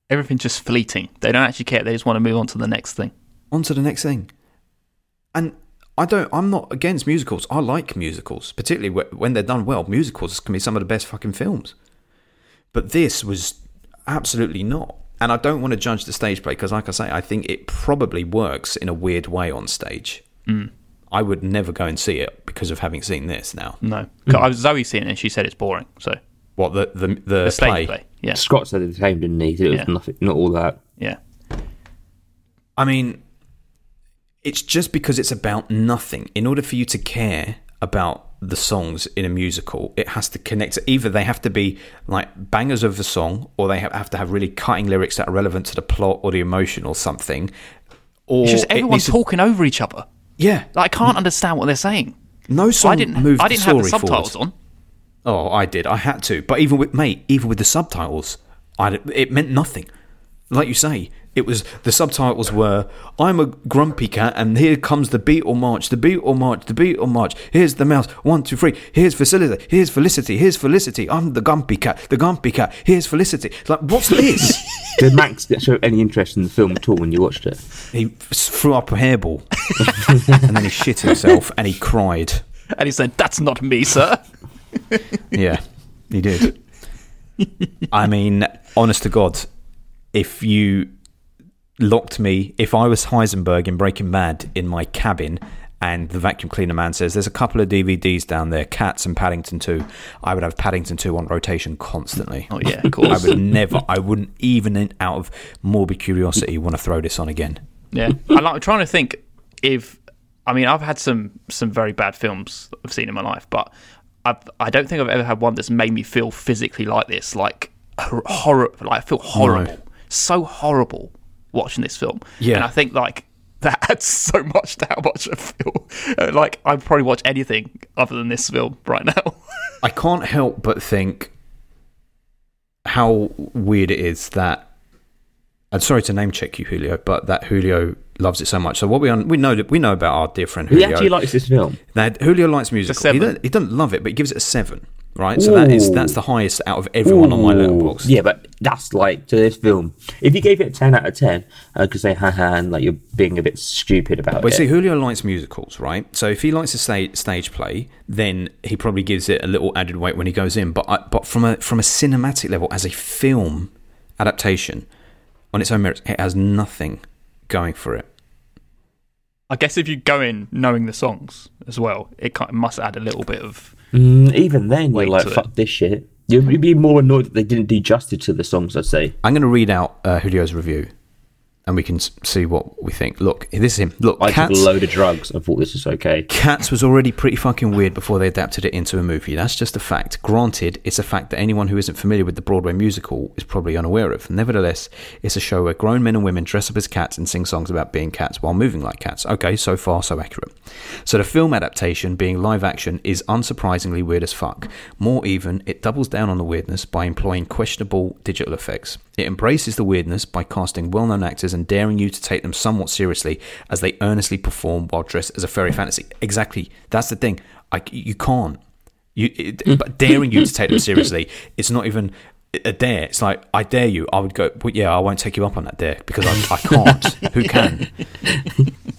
Everything's just fleeting. They don't actually care. They just want to move on to the next thing. on to the next thing. And I don't. I'm not against musicals. I like musicals, particularly when they're done well. Musicals can be some of the best fucking films. But this was absolutely not. And I don't want to judge the stage play because, like I say, I think it probably works in a weird way on stage. Mm. I would never go and see it because of having seen this now. No, I was Zoe seen it and she said it's boring. So What the the the, the stage play? play, yeah, Scott said the same, didn't he? It was Yeah. nothing, not all that. yeah. I mean, it's just because it's about nothing. In order for you to care about the songs in a musical, it has to connect. To, either they have to be like bangers of the song, or they have, have to have really cutting lyrics that are relevant to the plot or the emotion or something. Or It's just it everyone to- talking over each other. Yeah, Like, I can't understand what they're saying. no song I didn't. moved I the didn't have the subtitles forward. on. Oh, I did. I had to. But even with mate, even with the subtitles, I it meant nothing. Like you say, it was the subtitles were I'm a grumpy cat and here comes the Beatle march, the Beatle march, the Beatle march. Here's the mouse. One, two, three. Here's Felicity. Here's Felicity. Here's Felicity. I'm the grumpy cat. The grumpy cat. Here's Felicity. It's Like, what's this? Did Max show any interest in the film at all when you watched it? he threw up a hairball and then he shit himself and he cried. And he said, "That's not me, sir." Yeah, he did. I mean, honest to God, if you locked me, if I was Heisenberg in Breaking Bad in my cabin and the vacuum cleaner man says there's a couple of DVDs down there, Cats and Paddington 2, I would have Paddington 2 on rotation constantly. Oh yeah, of course. I would never, I wouldn't even out of morbid curiosity want to throw this on again. Yeah, I like, I'm trying to think if I mean I've had some some very bad films I've seen in my life, but I've, I don't think I've ever had one that's made me feel physically like this, like horror. Like I feel horrible, so horrible watching this film. Yeah. and I think like that adds so much to how much I feel. Uh, Like I'd probably watch anything other than this film right now. I can't help but think how weird it is that. I'm sorry to name check you, Julio, but that Julio loves it so much. So what we un- we know that we know about our dear friend He Julio. actually likes this film. that Julio likes music. He doesn't, he doesn't love it, but he gives it a seven. Right? So that is that's the highest out of everyone on my Ooh. Letterboxd. Yeah, but that's like to this film. If you gave it a ten out of ten, uh, I could say haha, and like you're being a bit stupid about But it. But see, Julio likes musicals, right? So if he likes a sta- stage play, then he probably gives it a little added weight when he goes in. But I, but from a from a cinematic level, as a film adaptation, on its own merits, it has nothing going for it. I guess if you go in knowing the songs as well, it kind of must add a little bit of. Mm, even then, you're like, to it. fuck this shit. You'd you'd be more annoyed that they didn't do justice to the songs. I'd say. I'm going to read out uh, Julio's review, and we can see what we think. Look, this is him. Look, I Cats. took a load of drugs and thought this was okay. Cats was already pretty fucking weird before they adapted it into a movie. That's just a fact. Granted, it's a fact that anyone who isn't familiar with the Broadway musical is probably unaware of. Nevertheless, it's a show where grown men and women dress up as cats and sing songs about being cats while moving like cats. Okay, so far, so accurate. So the film adaptation, being live action, is unsurprisingly weird as fuck. More even, it doubles down on the weirdness by employing questionable digital effects. It embraces the weirdness by casting well known actors and daring you to take them somewhat seriously as they earnestly perform while dressed as a fairy fantasy. Exactly. That's the thing. I, you can't. You, it, mm. but daring you to take them seriously, it's not even a dare. It's like, I dare you. I would go, well, yeah, I won't take you up on that dare because I, I can't. Who can?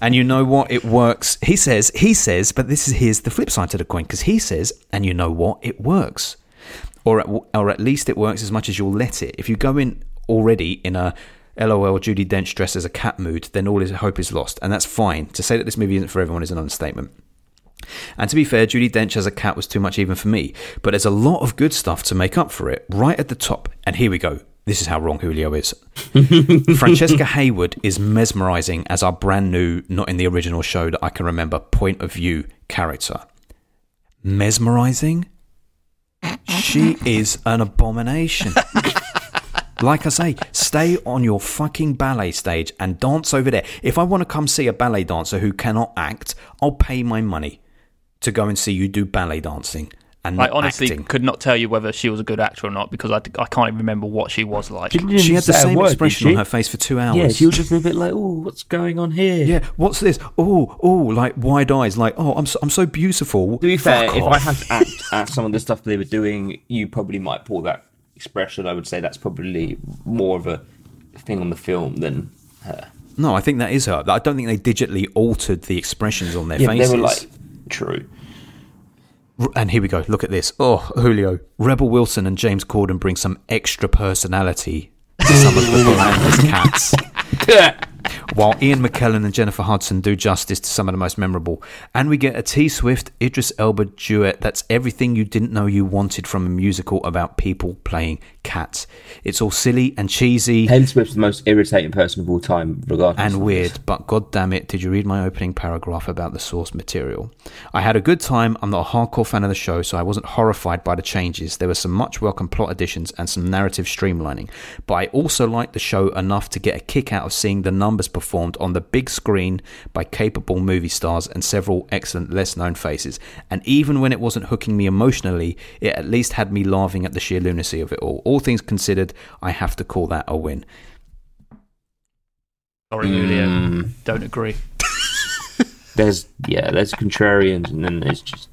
And you know what? It works. He says, he says, but this is here's the flip side to the coin because he says, and you know what? It works. Or at, or at least it works as much as you'll let it. If you go in already in a LOL Judi Dench dressed as a cat mood, then all his hope is lost. And that's fine. To say that this movie isn't for everyone is an understatement. And to be fair, Judi Dench as a cat was too much even for me. But there's a lot of good stuff to make up for it right at the top. And here we go. This is how wrong Julio is. Francesca Hayward is mesmerizing as our brand new, not in the original show that I can remember, point of view character. Mesmerizing? She is an abomination. Like I say, stay on your fucking ballet stage and dance over there. If I want to come see a ballet dancer who cannot act, I'll pay my money to go and see you do ballet dancing and I honestly acting. could not tell you whether she was a good actor or not because I, I can't even remember what she was like. She, didn't She had the same word, expression on her face for two hours. Yeah, she was just a bit like, "Oh, what's going on here?" Yeah, what's this? Oh, oh, like wide eyes, like oh, I'm so, I'm so beautiful. To be fair, Fuck if off. I had to act at some of the stuff they were doing, you probably might pull that expression. I would say that's probably more of a thing on the film than her. no, I think that is her. I don't think they digitally altered the expressions on their Yeah, faces. they were like, true. And here we go. Look at this. Oh, Julio, Rebel Wilson and James Corden bring some extra personality to some of the cats. While Ian McKellen and Jennifer Hudson do justice to some of the most memorable. And we get a T Swift Idris Elba duet that's everything you didn't know you wanted from a musical about people playing cats. It's all silly and cheesy. Taylor Swift's the most irritating person of all time, regardless. and weird, but god damn it, did you read my opening paragraph about the source material? I had a good time. I'm not a hardcore fan of the show, so I wasn't horrified by the changes. There were some much welcome plot additions and some narrative streamlining, but I also liked the show enough to get a kick out of seeing the numbers performed on the big screen by capable movie stars and several excellent less known faces. And even when it wasn't hooking me emotionally, it at least had me laughing at the sheer lunacy of it all. All things considered, I have to call that a win. Sorry, Julio. Mm. Don't agree. There's yeah, there's contrarians, and then there's just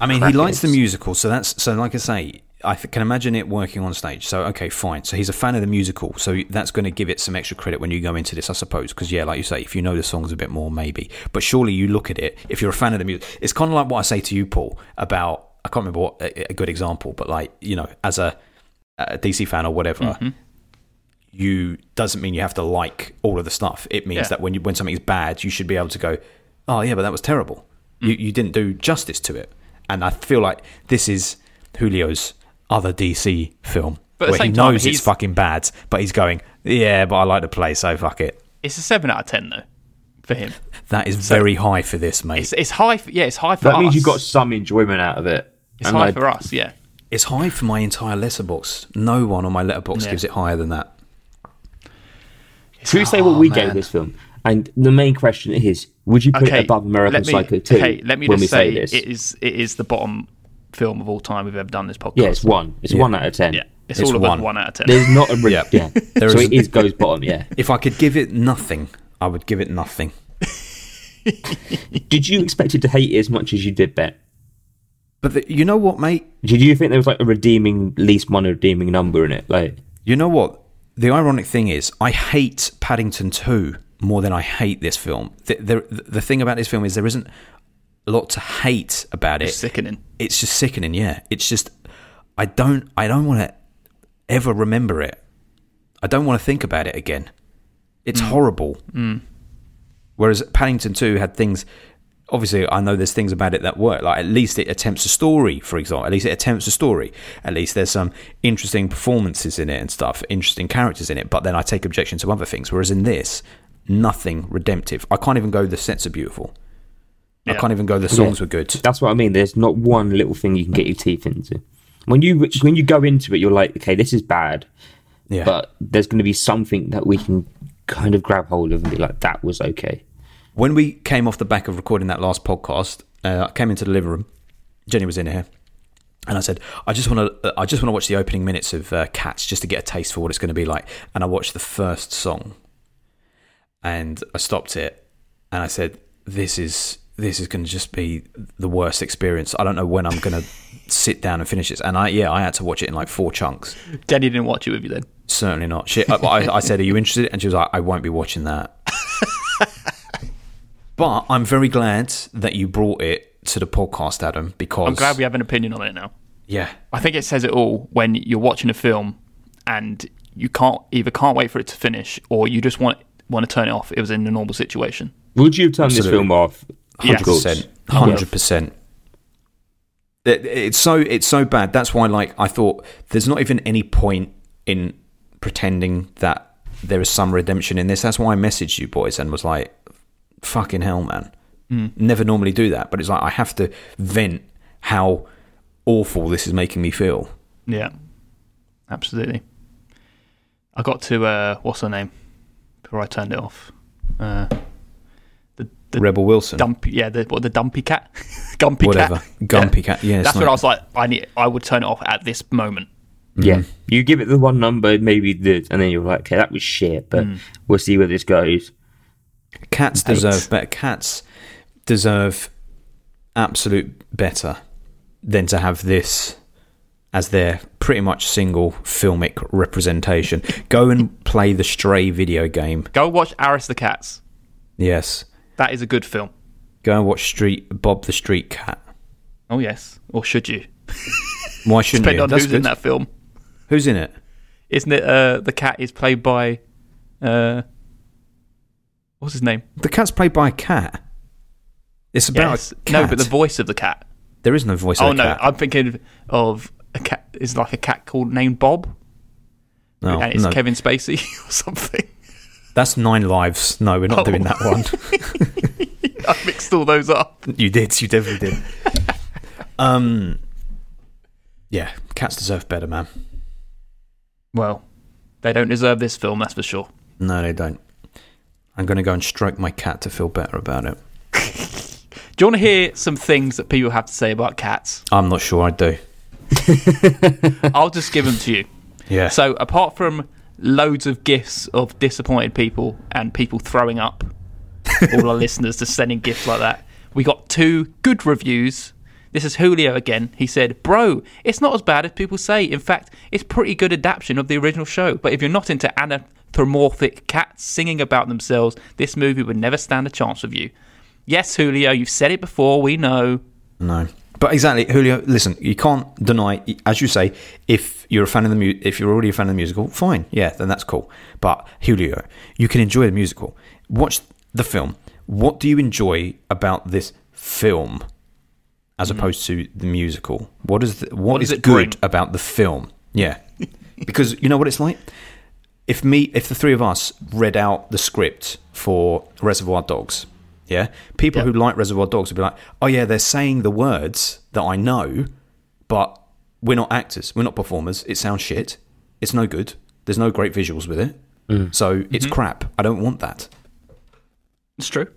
I mean, he likes the musical, so that's so. Like I say, I can imagine it working on stage. So okay, fine. So he's a fan of the musical, so that's going to give it some extra credit when you go into this, I suppose. Because yeah, like you say, if you know the songs a bit more, maybe. But surely you look at it. If you're a fan of the music, it's kind of like what I say to you, Paul, about I can't remember what a, a good example, but like you know, as a, a DC fan or whatever. Mm-hmm. You doesn't mean you have to like all of the stuff. It means Yeah. that when you, when something's bad, you should be able to go, "Oh yeah, but that was terrible. Mm. You you didn't do justice to it." And I feel like this is Julio's other DC film But where he same time, knows it's fucking bad, but he's going, "Yeah, but I like the play, so fuck it." It's a seven out of ten though for him. That is very high for this, mate. It's it's high. For, yeah, it's high for that us. means you got some enjoyment out of it. It's And high I- for us. Yeah. It's high for my entire Letterboxd. No one on my Letterboxd Yeah. gives it higher than that. Should we say what oh, we Oh, gave this film? And the main question is: Would you put Okay. it above American let me, Psycho 2 Okay, let me when just we say, say this? it is it is the bottom film of all time we've ever done this podcast. yeah, it's one. It's Yeah. one out of ten. Yeah, it's, It's all of one. us one out of ten. There's not a re- Yeah. yeah. There so is- it is goes bottom. Yeah. If I could give it nothing, I would give it nothing. Did you expect it to hate it as much as you did, Bet? But the, you know what, mate? Did you think there was like a redeeming, least one redeeming number in it? Like, You know what? The ironic thing is, I hate Paddington 2 more than I hate this film. The, the, the thing about this film is there isn't a lot to hate about it. It's sickening. It's just sickening, yeah. It's just I don't I don't want to ever remember it. I don't want to think about it again. It's mm. horrible. Mm. Whereas Paddington 2 had things obviously I know there's things about it that work. Like at least it attempts a story, for example. At least it attempts a story. At least there's some interesting performances in it and stuff, interesting characters in it. But then I take objection to other things. Whereas in this, nothing redemptive. I can't even go the sets are beautiful. I can't even go the songs were good. that's what I mean. There's not one little thing you can get your teeth into. When you when you go into it, you're like, okay, this is bad, Yeah. but there's going to be something that we can kind of grab hold of and be like, that was okay. when we came off the back of recording that last podcast, uh, I came into the living room. Jenny was in here, and I said, "I just want to, I just want to watch the opening minutes of uh, Cats just to get a taste for what it's going to be like." And I watched the first song, and I stopped it, and I said, "This is this is going to just be the worst experience. I don't know when I'm going to sit down and finish this." And I, yeah, I had to watch it in like four chunks. Jenny didn't watch it with you then. Certainly not. She, I, I, I said, "Are you interested?" And she was like, "I won't be watching that." but I'm very glad that you brought it to the podcast, Adam, because I'm glad we have an opinion on it now. yeah, I think it says it all when you're watching a film and you can't either can't wait for it to finish or you just want want to turn it off. It was in a normal situation. Would you have turned this film off? Hundred percent, hundred percent. It's so it's so bad. That's why, like, I thought there's not even any point in pretending that there is some redemption in this. That's why I messaged you boys and was like, "Fucking hell, man." Never normally do that, but it's like I have to vent how awful this is making me feel. Yeah, absolutely. I got to uh, what's her name before I turned it off. Uh, the the Rebel Wilson, dumpy, yeah, the what the dumpy cat, gumpy whatever, cat, Gumpy cat. Yeah, That's not- when I was like, I need, I would turn it off at this moment. Mm. Yeah. You give it the one number, maybe the, and then you're like, okay, that was shit, but mm. we'll see where this goes. Cats Right. deserve better. Cats deserve absolute better than to have this as their pretty much single filmic representation. Go and play the Stray video game. Go watch Aristocats. Yes. That is a good film. Go and watch Street Bob the Street Cat. Oh yes, or should you? Why shouldn't Depending you? on That's who's in that film. Who's in it? Isn't it? Uh, the cat is played by, uh, what's his name? The cat's played by a cat. It's about Yes. a cat. No, but the voice of the cat. there is no voice Oh of the cat. Oh no, cat. I'm thinking of a cat. Is like a cat called named Bob, no, and it's no. Kevin Spacey or something. That's Nine Lives. No, we're not Oh. doing that one. I mixed all those up. You did. You definitely did. um, yeah, cats deserve better, man. Well, they don't deserve this film, that's for sure. No, they don't. I'm going to go and stroke my cat to feel better about it. Do you want to hear some things that people have to say about cats? I'm not sure I do. I'll just give them to you. Yeah. So, apart from loads of gifts of disappointed people and people throwing up, all our listeners just sending gifts like that, we got two good reviews. This is Julio again. He said, Bro, it's not as bad as people say. In fact, it's pretty good adaptation of the original show. But if you're not into anthropomorphic cats singing about themselves, this movie would never stand a chance with you. Yes, Julio, you've said it before. We know. No. But exactly, Julio. Listen, you can't deny, as you say, if you're a fan of the mu- if you're already a fan of the musical, fine, yeah, then that's cool. But Julio, you can enjoy the musical. Watch the film. What do you enjoy about this film, as mm-hmm. opposed to the musical? What is the, what, does is it good bring? about the film? Yeah, because you know what it's like. If me, if the three of us read out the script for Reservoir Dogs, yeah, people Yeah. who like Reservoir Dogs would be like, "Oh yeah, they're saying the words that I know, but we're not actors, we're not performers. It sounds shit. It's no good. There's no great visuals with it, mm. so it's mm-hmm. crap. I don't want that." It's true.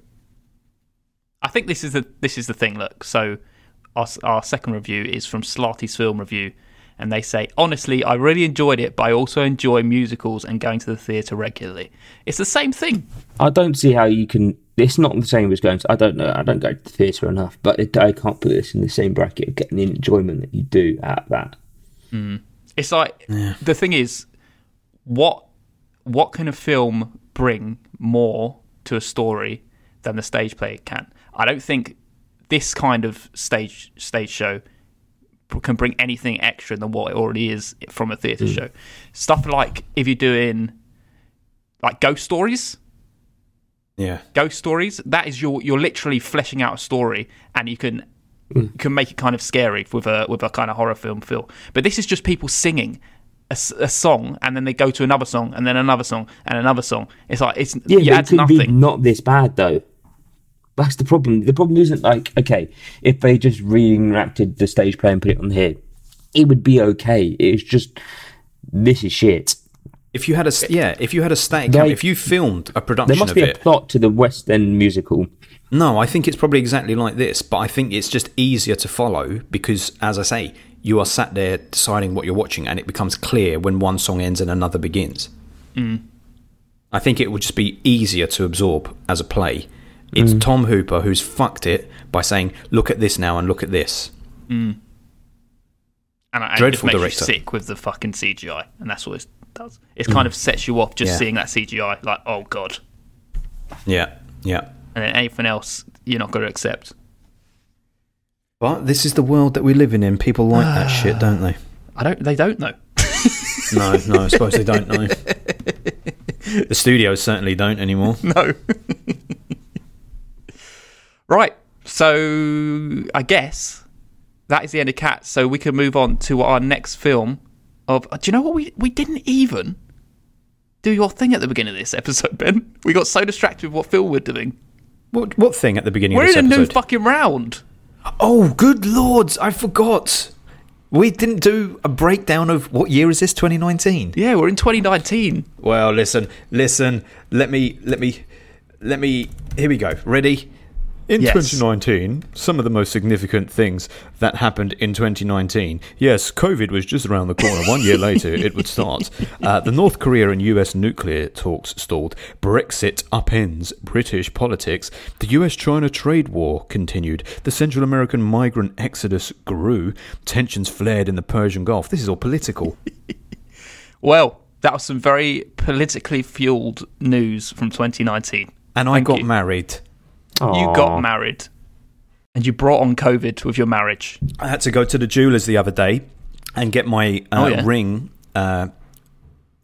I think this is the this is the thing. Look, so our our second review is from Slarty's Film Review, and they say honestly, I really enjoyed it, but I also enjoy musicals and going to the theatre regularly. It's the same thing. I don't see how you can it's not the same as going to. I don't know. I don't go to the theatre enough, but it, I can't put this in the same bracket of getting the enjoyment that you do at of that. Mm. It's like the thing is, what what can a film bring more to a story than the stage play can? I don't think this kind of stage stage show can bring anything extra than what it already is from a theatre mm. show. Stuff like if you're doing like ghost stories, Yeah. ghost stories that is your you're literally fleshing out a story and you can you can make it kind of scary with a with a kind of horror film feel but this is just people singing a song and then they go to another song and then another song and another song it's like it's Yeah, you but add it could nothing be not this bad though. That's the problem. The problem isn't like okay, if they just reenacted the stage play and put it on here, it would be okay. It's just this is shit. If you had a s- yeah, if you had a static Like- camera, if you filmed a production There must of be a it, plot to the West End musical. no, I think it's probably exactly like this. But I think it's just easier to follow because, as I say, you are sat there deciding what you're watching, and it becomes clear when one song ends and another begins. Mm. I think it would just be easier to absorb as a play. It's mm. Tom Hooper who's fucked it by saying, "Look at this now and look at this." Mm. and, and it Dreadful just makes director. you sick with the fucking CGI and that's what it does it kind of sets you off just Yeah. seeing that CGI like oh god Yeah, yeah. and then anything else you're not going to accept But this is the world that we're living in. People like that shit, don't they? I don't they don't know No, no, I suppose they don't know. The studios certainly don't anymore. No. right. So I guess that is the end of Cats. So we can move on to our next film. Of uh, do you know what we we didn't even do your thing at the beginning of this episode, Ben? We got so distracted with what Phil we're doing. What what thing at the beginning We're of this in a new episode? fucking round. oh, good lords, I forgot. We didn't do a breakdown of what year is this? 2019. Yeah, we're in 2019. Well, listen, listen. Let me, let me, let me. Here we go. Ready? In Yes. 2019, some of the most significant things that happened in 2019. Yes, COVID was just around the corner. One year later, it would start. Uh, the North Korea and US nuclear talks stalled. Brexit upends British politics. The US China trade war continued. The Central American migrant exodus grew. Tensions flared in the Persian Gulf. This is all political. Well, that was some very politically fueled news from 2019. And I Thank got you. married. You got married, and you brought on COVID with your marriage. I had to go to the jewelers the other day and get my uh, Oh, yeah? ring uh,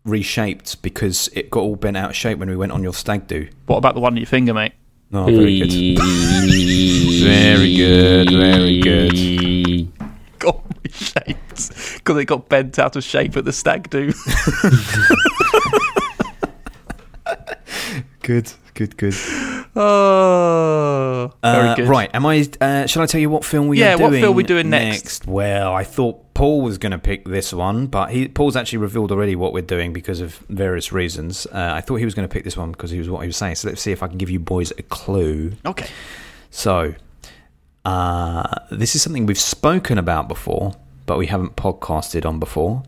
reshaped because it got all bent out of shape when we went on your stag do. What about the one on your finger, mate? Oh, very good. Very good, very good. got reshaped because it got bent out of shape at the stag do. Good, good, good. Oh, very Uh, good. Right, am I? Uh, shall I tell you what film we Yeah, are what doing? film we doing next? Well, I thought Paul was going to pick this one, but he Paul's actually revealed already what we're doing because of various reasons. Uh, I thought he was going to pick this one because he was what he was saying. So let's see if I can give you boys a clue. Okay. So, uh, this is something we've spoken about before, but we haven't podcasted on before.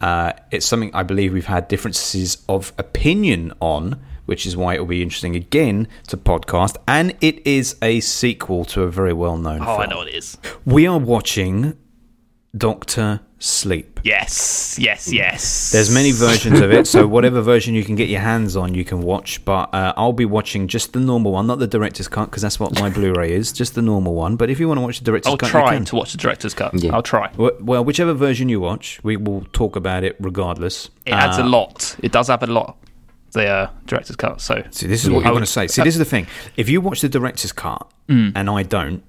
Uh, it's something I believe we've had differences of opinion on, which is why it will be interesting again to podcast. And it is a sequel to a very well known Oh, film. I know it is. We are watching Doctor Sleep. Yes, yes, yes. There's many versions of it, so whatever version you can get your hands on, you can watch. But uh, I'll be watching just the normal one, not the director's cut, because that's what my Blu-ray is, just the normal one. But if you want to watch the director's I'll cut, you try can. to watch the director's cut. Yeah. I'll try. Well- Well, whichever version you watch, we will talk about it regardless. It adds a Uh, lot. It does have a lot. The uh, director's cut. So See, this is what I want to say. See, this is the thing. If you watch the director's cut Mm. and I don't,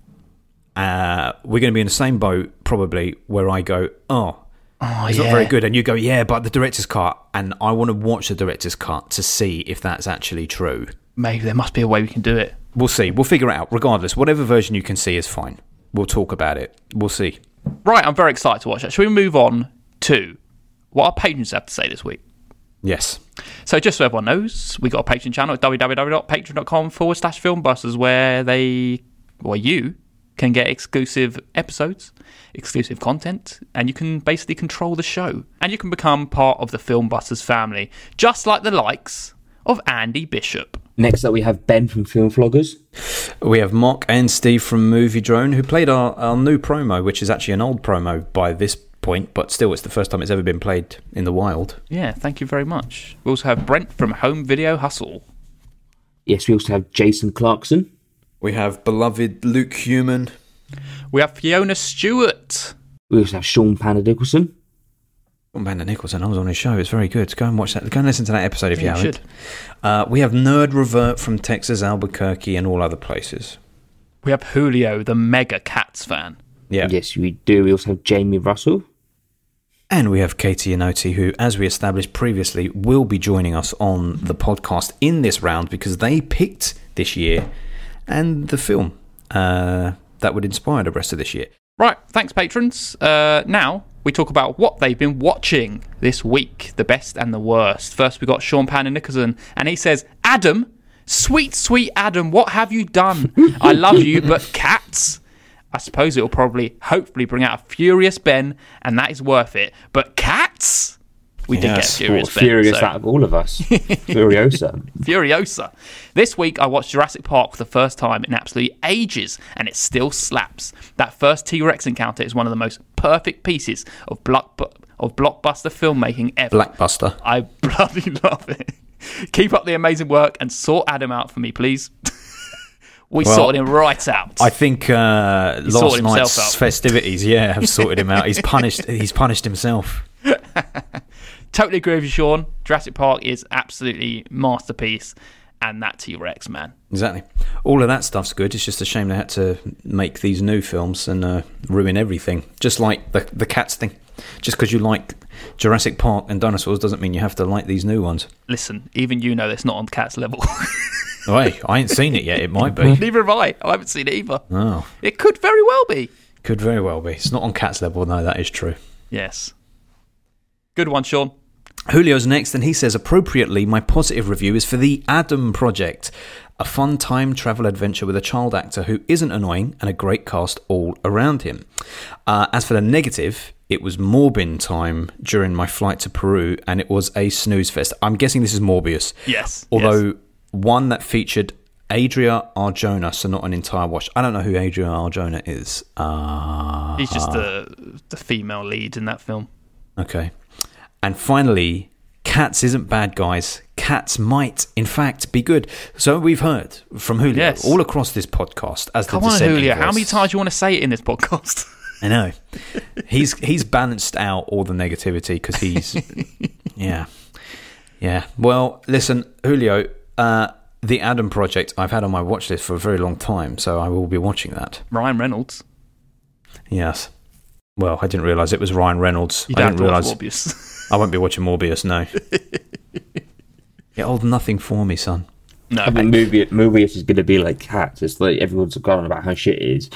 uh, we're going to be in the same boat probably where I go, oh, Oh, it's yeah. not very good. And you go, yeah, but the director's cut. And I want to watch the director's cut to see if that's actually true. Maybe there must be a way we can do it. We'll see. We'll figure it out. Regardless, whatever version you can see is fine. We'll talk about it. We'll see. Right, I'm very excited to watch that. Shall we move on to what our patrons have to say this week? Yes. So, just so everyone knows, we got a Patreon channel at www.patreon.com forward slash filmbusters where they, or you, can get exclusive episodes, exclusive content, and you can basically control the show. And you can become part of the Filmbusters family, just like the likes of Andy Bishop. Next up, we have Ben from Film Vloggers. We have Mock and Steve from Movie Drone who played our, our new promo, which is actually an old promo by this point, but still, it's the first time it's ever been played in the wild. Yeah, thank you very much. We also have Brent from Home Video Hustle. Yes, we also have Jason Clarkson. We have beloved Luke Human. We have Fiona Stewart. We also have Sean Panda Nicholson. Amanda Nicholson, I was on his show. It's very good. Go and watch that. Go and listen to that episode if Yeah, you you haven't. Uh, we have Nerd Revert from Texas, Albuquerque, and all other places. We have Julio, the mega Cats fan. Yeah. Yes, we do. We also have Jamie Russell. And we have Katie Inotti, who, as we established previously, will be joining us on the podcast in this round because they picked this year and the film uh, that would inspire the rest of this year. Right, thanks, patrons. Uh, now we talk about what they've been watching this week, the best and the worst. First, we got Sean Pan Nicholson, and he says, Adam, sweet, sweet Adam, what have you done? I love you, but cats? I suppose it'll probably, hopefully, bring out a furious Ben, and that is worth it. But cats? We did get furious Ben. furious so- out of all of us. Furiosa. Furiosa. This week I watched Jurassic Park for the first time in absolutely ages, and it still slaps. That first T Rex encounter is one of the most perfect pieces of block of blockbuster filmmaking ever. Blackbuster. I bloody love it. Keep up the amazing work and sort Adam out for me, please. we Well, sorted him right out. I think uh, last night's festivities, yeah, have sorted him out. He's punished. He's punished himself. totally agree with you, Sean. Jurassic Park is absolutely masterpiece, and that T Rex man. Exactly. All of that stuff's good. It's just a shame they had to make these new films and uh, ruin everything. Just like the the cats thing. Just because you like Jurassic Park and dinosaurs doesn't mean you have to like these new ones. Listen, even you know that's not on Cat's level. Oh, hey, I ain't seen it yet. It might be. Neither have I. I haven't seen it either. Oh, It could very well be. could very well be. It's not on Cat's level. No, that is true. Yes. Good one, Sean. Julio's next, and he says appropriately, my positive review is for the Adam Project, a fun time travel adventure with a child actor who isn't annoying and a great cast all around him. Uh, as for the negative, it was Morbin time during my flight to Peru, and it was a snooze fest. I'm guessing this is Morbius. Yes. Although yes. One that featured Adria Arjona, so not an entire wash. I don't know who Adria Arjona is. Uh, he's just the the female lead in that film. Okay. And finally, cats isn't bad, guys. Cats might, in fact, be good. So we've heard from Julio Yes. all across this podcast as Come the on, Julia. How many times do you want to say it in this podcast? I know. He's he's balanced out all the negativity because he's yeah yeah. Well, listen, Julio. Uh, the Adam Project I've had on my watch list for a very long time, so I will be watching that. Ryan Reynolds. Yes. Well, I didn't realise it was Ryan Reynolds. You I don't didn't have to watch realise Morbius. I won't be watching Morbius. No. it holds nothing for me, son. no. I mean, movie, Morbius is going to be like cats. It's like everyone's gone on about how shit it is.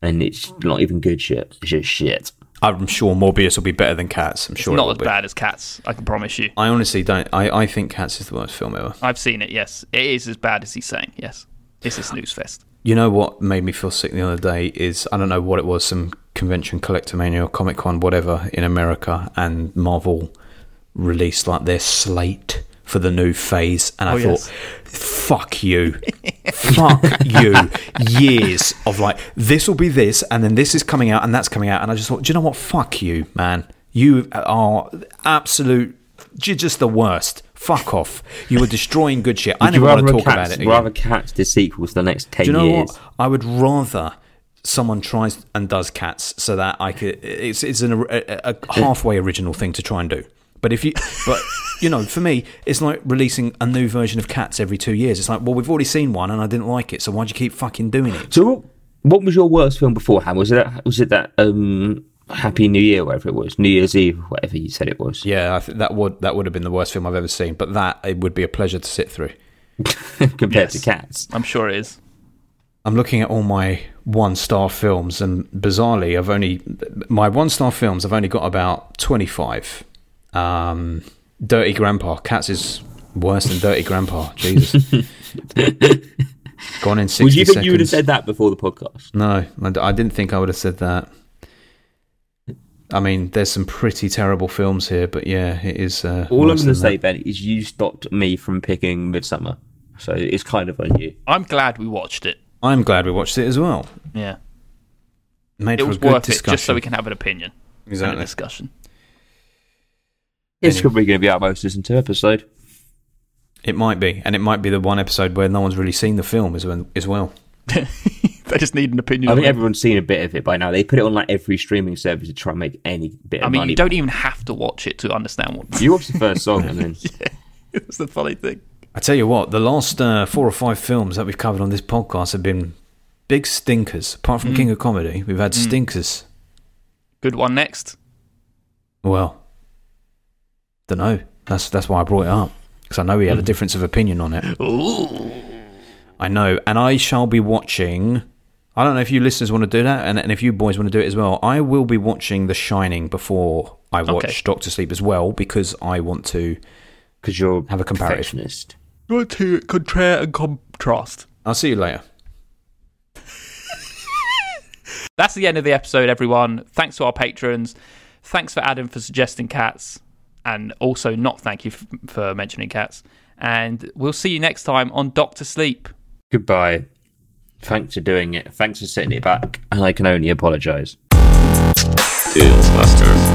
And it's not even good shit. It's just shit. I'm sure Morbius will be better than Cats. I'm It's sure it not as be. bad as Cats. I can promise you. I honestly don't. I, I think Cats is the worst film ever. I've seen it. Yes, it is as bad as he's saying. Yes, it's a snooze fest. You know what made me feel sick the other day is I don't know what it was, some convention, Collectomania, or Comic Con, whatever, in America, and Marvel released like their slate for the new phase, and I Oh, thought, yes. fuck you, fuck you, years of like this will be this, and then this is coming out, and that's coming out, and I just thought, do you know what, fuck you, man, you are absolute, you're just the worst. Fuck off! You were destroying good shit. I Would you never want to rather talk cats, about it. Again. Rather cats the sequels the next 10 Do you know years. what? I would rather someone tries and does cats so that I could. It's it's an, a, a halfway original thing to try and do. But if you, but you know, for me, it's like releasing a new version of Cats every two years. It's like, well, we've already seen one and I didn't like it, so why'd you keep fucking doing it? So, what, what was your worst film beforehand? Was it that, was it that um, Happy New Year, whatever it was, New Year's Eve, whatever you said it was? Yeah, I think that would that would have been the worst film I've ever seen. But that it would be a pleasure to sit through. compared to cats. I'm sure it is. I'm looking at all my one star films, and bizarrely, I've only my one star films. I've only got about 25. Um, Dirty Grandpa, Cats is worse than Dirty Grandpa. Jesus, gone in 60 Would you think you would have said that before the podcast? No, I didn't think I would have said that. I mean, there's some pretty terrible films here, but yeah, it is. Uh, All I'm going to say, that. Ben, is you stopped me from picking Midsommar. So it's kind of on you. I'm glad we watched it. I'm glad we watched it as well. Yeah. Made It for was a good worth discussion. it just so we can have an opinion and a exactly. discussion. It's Anyway. probably going to be our most listened to episode. It might be, and it might be the one episode where no one's really seen the film as well. As well. they just need an opinion. I think everyone's seen a bit of it by now. They put it on like every streaming service to try and make any bit of I mean, money. you don't even have to watch it to understand what. You watch the first song and then yeah, That's the funny thing. I tell you what, the last uh, four or five films that we've covered on this podcast have been big stinkers. Apart from King of Comedy, we've had stinkers. Good one next. Well, don't know. That's that's why I brought it up because I know we had a mm. difference of opinion on it. I know, and I shall be watching. I don't know if you listeners want to do that, and, and if you boys want to do it as well. I will be watching The Shining before I watch Okay. Doctor Sleep as well because I want to. because you're Have a comparative. You want to compare and contrast. I'll see you later. That's the end of the episode, everyone. Thanks to our patrons. Thanks for Adam for suggesting cats, and also not thank you f- for mentioning cats. And we'll see you next time on Doctor Sleep. Goodbye. Thanks for doing it. Thanks for sitting it back. And I can only apologise. Tales Master.